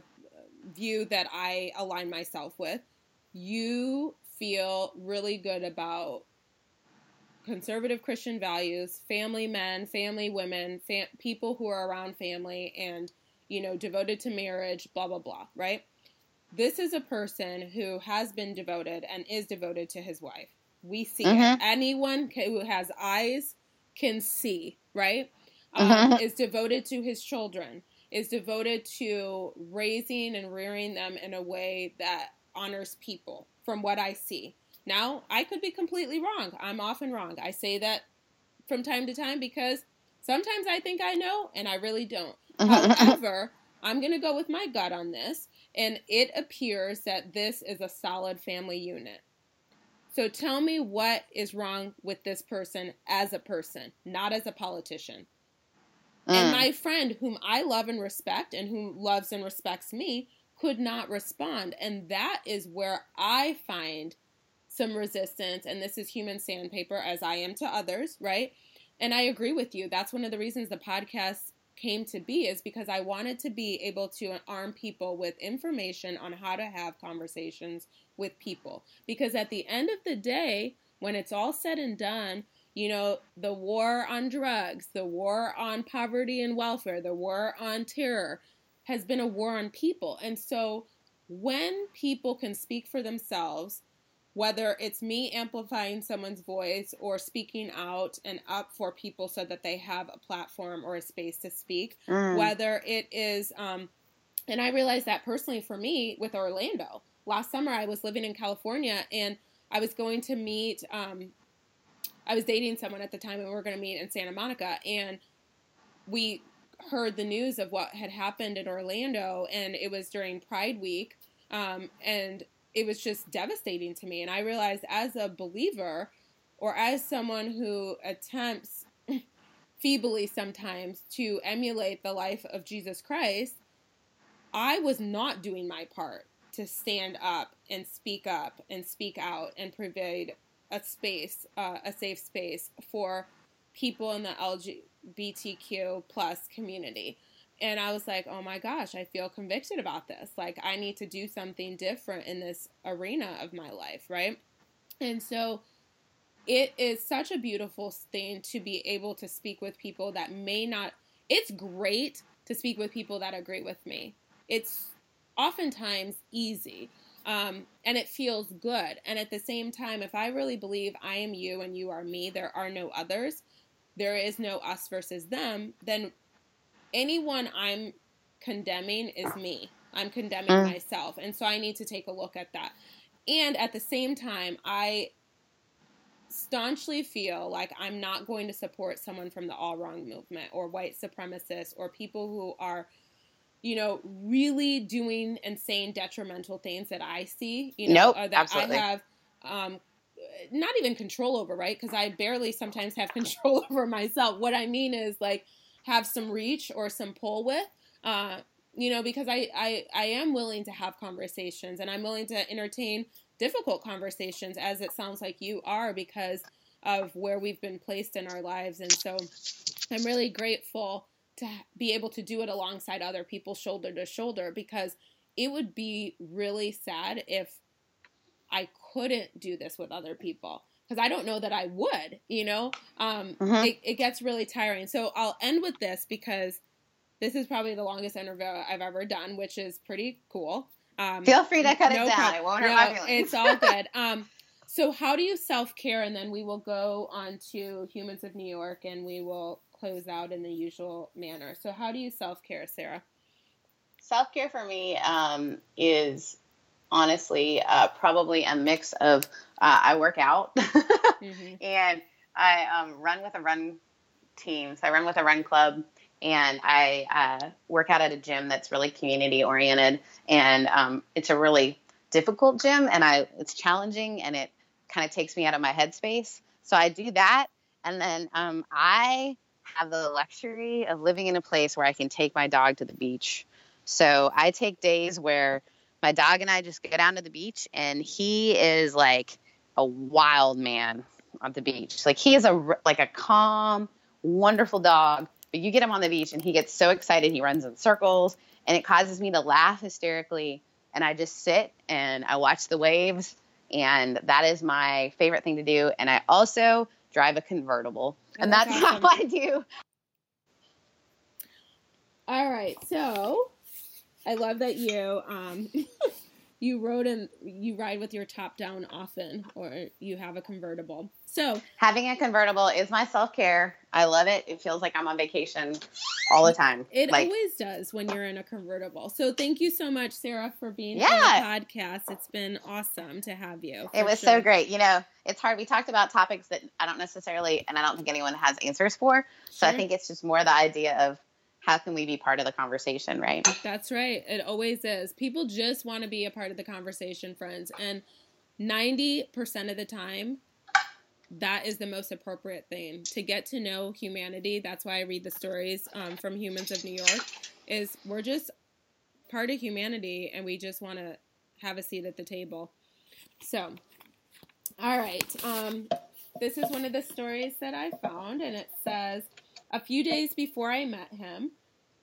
view that I align myself with, you feel really good about conservative Christian values, family men, family women, fam- people who are around family and, you know, devoted to marriage, blah, blah, blah, right? This is a person who has been devoted and is devoted to his wife. We see mm-hmm. it. Anyone who has eyes can see, right? Um, mm-hmm. Is devoted to his children is devoted to raising and rearing them in a way that honors people from what I see. Now, I could be completely wrong. I'm often wrong. I say that from time to time because sometimes I think I know and I really don't. <laughs> However, I'm going to go with my gut on this, and it appears that this is a solid family unit. So tell me what is wrong with this person as a person, not as a politician. Mm. And my friend, whom I love and respect and who loves and respects me, could not respond. And that is where I find some resistance. And this is human sandpaper, as I am to others, right? And I agree with you. That's one of the reasons the podcast came to be, is because I wanted to be able to arm people with information on how to have conversations with people. Because at the end of the day, when it's all said and done, you know, the war on drugs, the war on poverty and welfare, the war on terror has been a war on people. And so when people can speak for themselves, whether it's me amplifying someone's voice or speaking out and up for people so that they have a platform or a space to speak, mm. whether it is, um, and I realized that personally for me with Orlando. Last summer, I was living in California and I was going to meet um, I was dating someone at the time and we were going to meet in Santa Monica and we heard the news of what had happened in Orlando and it was during Pride Week um, and it was just devastating to me and I realized as a believer or as someone who attempts <laughs> feebly sometimes to emulate the life of Jesus Christ I was not doing my part to stand up and speak up and speak out and provide a space, uh, a safe space for people in the LGBTQ plus community. And I was like, oh my gosh, I feel convicted about this. Like, I need to do something different in this arena of my life, right? And so it is such a beautiful thing to be able to speak with people that may not, it's great to speak with people that agree with me. It's oftentimes easy um, and it feels good. And at the same time, if I really believe I am you and you are me, there are no others, there is no us versus them, then anyone I'm condemning is me. I'm condemning mm. myself. And so I need to take a look at that. And at the same time, I staunchly feel like I'm not going to support someone from the alt-right movement or white supremacists or people who are you know, really doing and saying detrimental things that I see, you know, nope, that absolutely. I have um, not even control over, right? Because I barely sometimes have <laughs> control over myself. What I mean is like have some reach or some pull with. Uh, you know, because I, I I am willing to have conversations and I'm willing to entertain difficult conversations as it sounds like you are because of where we've been placed in our lives. And so I'm really grateful to be able to do it alongside other people shoulder to shoulder because it would be really sad if I couldn't do this with other people because I don't know that I would, you know? Um, mm-hmm. it, it gets really tiring. So I'll end with this because this is probably the longest interview I've ever done, which is pretty cool. Um, Feel free to cut no it down. Problem. won't hurt no, my feelings. It's all good. <laughs> Um, so how do you self care? And then we will go on to Humans of New York, and we will close out in the usual manner. So how do you self care, Sarah? Self care for me um, is honestly uh, probably a mix of uh, I work out <laughs> mm-hmm. and I um, run with a run team. So I run with a run club and I uh, work out at a gym that's really community oriented, and um, it's a really difficult gym, and I it's challenging, and it kind of takes me out of my headspace. So I do that, and then um, I have the luxury of living in a place where I can take my dog to the beach. So I take days where my dog and I just go down to the beach, and he is like a wild man on the beach. Like he is a like a calm, wonderful dog but you get him on the beach and he gets so excited, he runs in circles, and it causes me to laugh hysterically. And I just sit and I watch the waves, and that is my favorite thing to do. And I also drive a convertible, oh, and that's, awesome. how <laughs> I do. All right, so I love that you um, <laughs> you rode and you ride with your top down often, or you have a convertible. So having a convertible is my self care. I love it. It feels like I'm on vacation all the time. It like, always does when you're in a convertible. So thank you so much, Sarah, for being yeah. on the podcast. It's been awesome to have you. It was sure. so great. You know, it's hard. We talked about topics that I don't necessarily, and I don't think anyone has answers for. So. I think it's just more the idea of how can we be part of the conversation, right? That's right. It always is. People just want to be a part of the conversation, friends. And 90% of the time, that is the most appropriate thing to get to know humanity. That's why I read the stories um, from Humans of New York. Is we're just part of humanity, and we just want to have a seat at the table. So, all right. Um, this is one of the stories that I found, and it says a few days before I met him.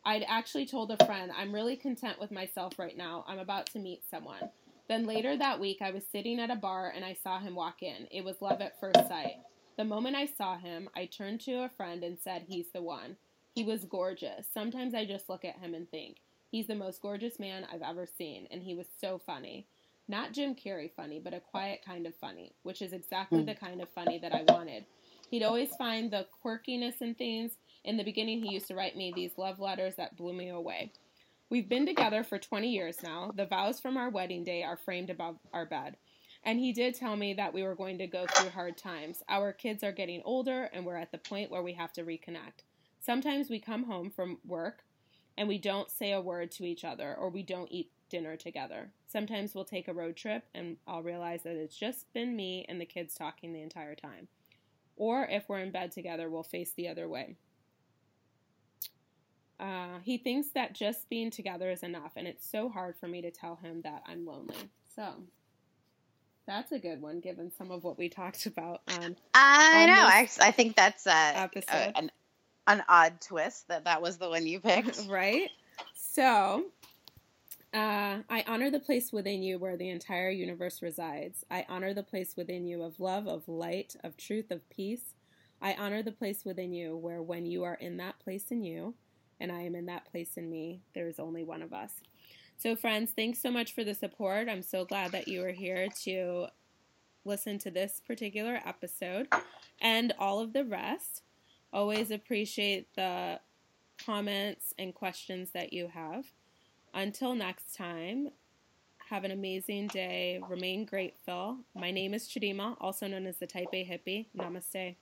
I'd actually told a friend, I'm really content with myself right now. I'm about to meet someone. Then later that week, I was sitting at a bar and I saw him walk in. It was love at first sight. The moment I saw him, I turned to a friend and said, He's the one. He was gorgeous. Sometimes I just look at him and think, He's the most gorgeous man I've ever seen, and he was so funny. Not Jim Carrey funny, but a quiet kind of funny, which is exactly mm. the kind of funny that I wanted. He'd always find the quirkiness in things. In the beginning, he used to write me these love letters that blew me away. We've been together for 20 years now. The vows from our wedding day are framed above our bed. And he did tell me that we were going to go through hard times. Our kids are getting older, and we're at the point where we have to reconnect. Sometimes we come home from work and we don't say a word to each other, or we don't eat dinner together. Sometimes we'll take a road trip, and I'll realize that it's just been me and the kids talking the entire time. Or if we're in bed together, we'll face the other way. Uh, he thinks that just being together is enough, and it's so hard for me to tell him that I'm lonely. So that's a good one, given some of what we talked about on. I on know. I, I think that's a, a, an an odd twist that that was the one you picked, <laughs> right? So. Uh, I honor the place within you where the entire universe resides. I honor the place within you of love, of light, of truth, of peace. I honor the place within you where, when you are in that place in you, and I am in that place in me. There is only one of us. So, friends, thanks so much for the support. I'm so glad that you are here to listen to this particular episode and all of the rest. Always appreciate the comments and questions that you have. Until next time, have an amazing day. Remain grateful. My name is Chidima, also known as the Type A Hippie. Namaste.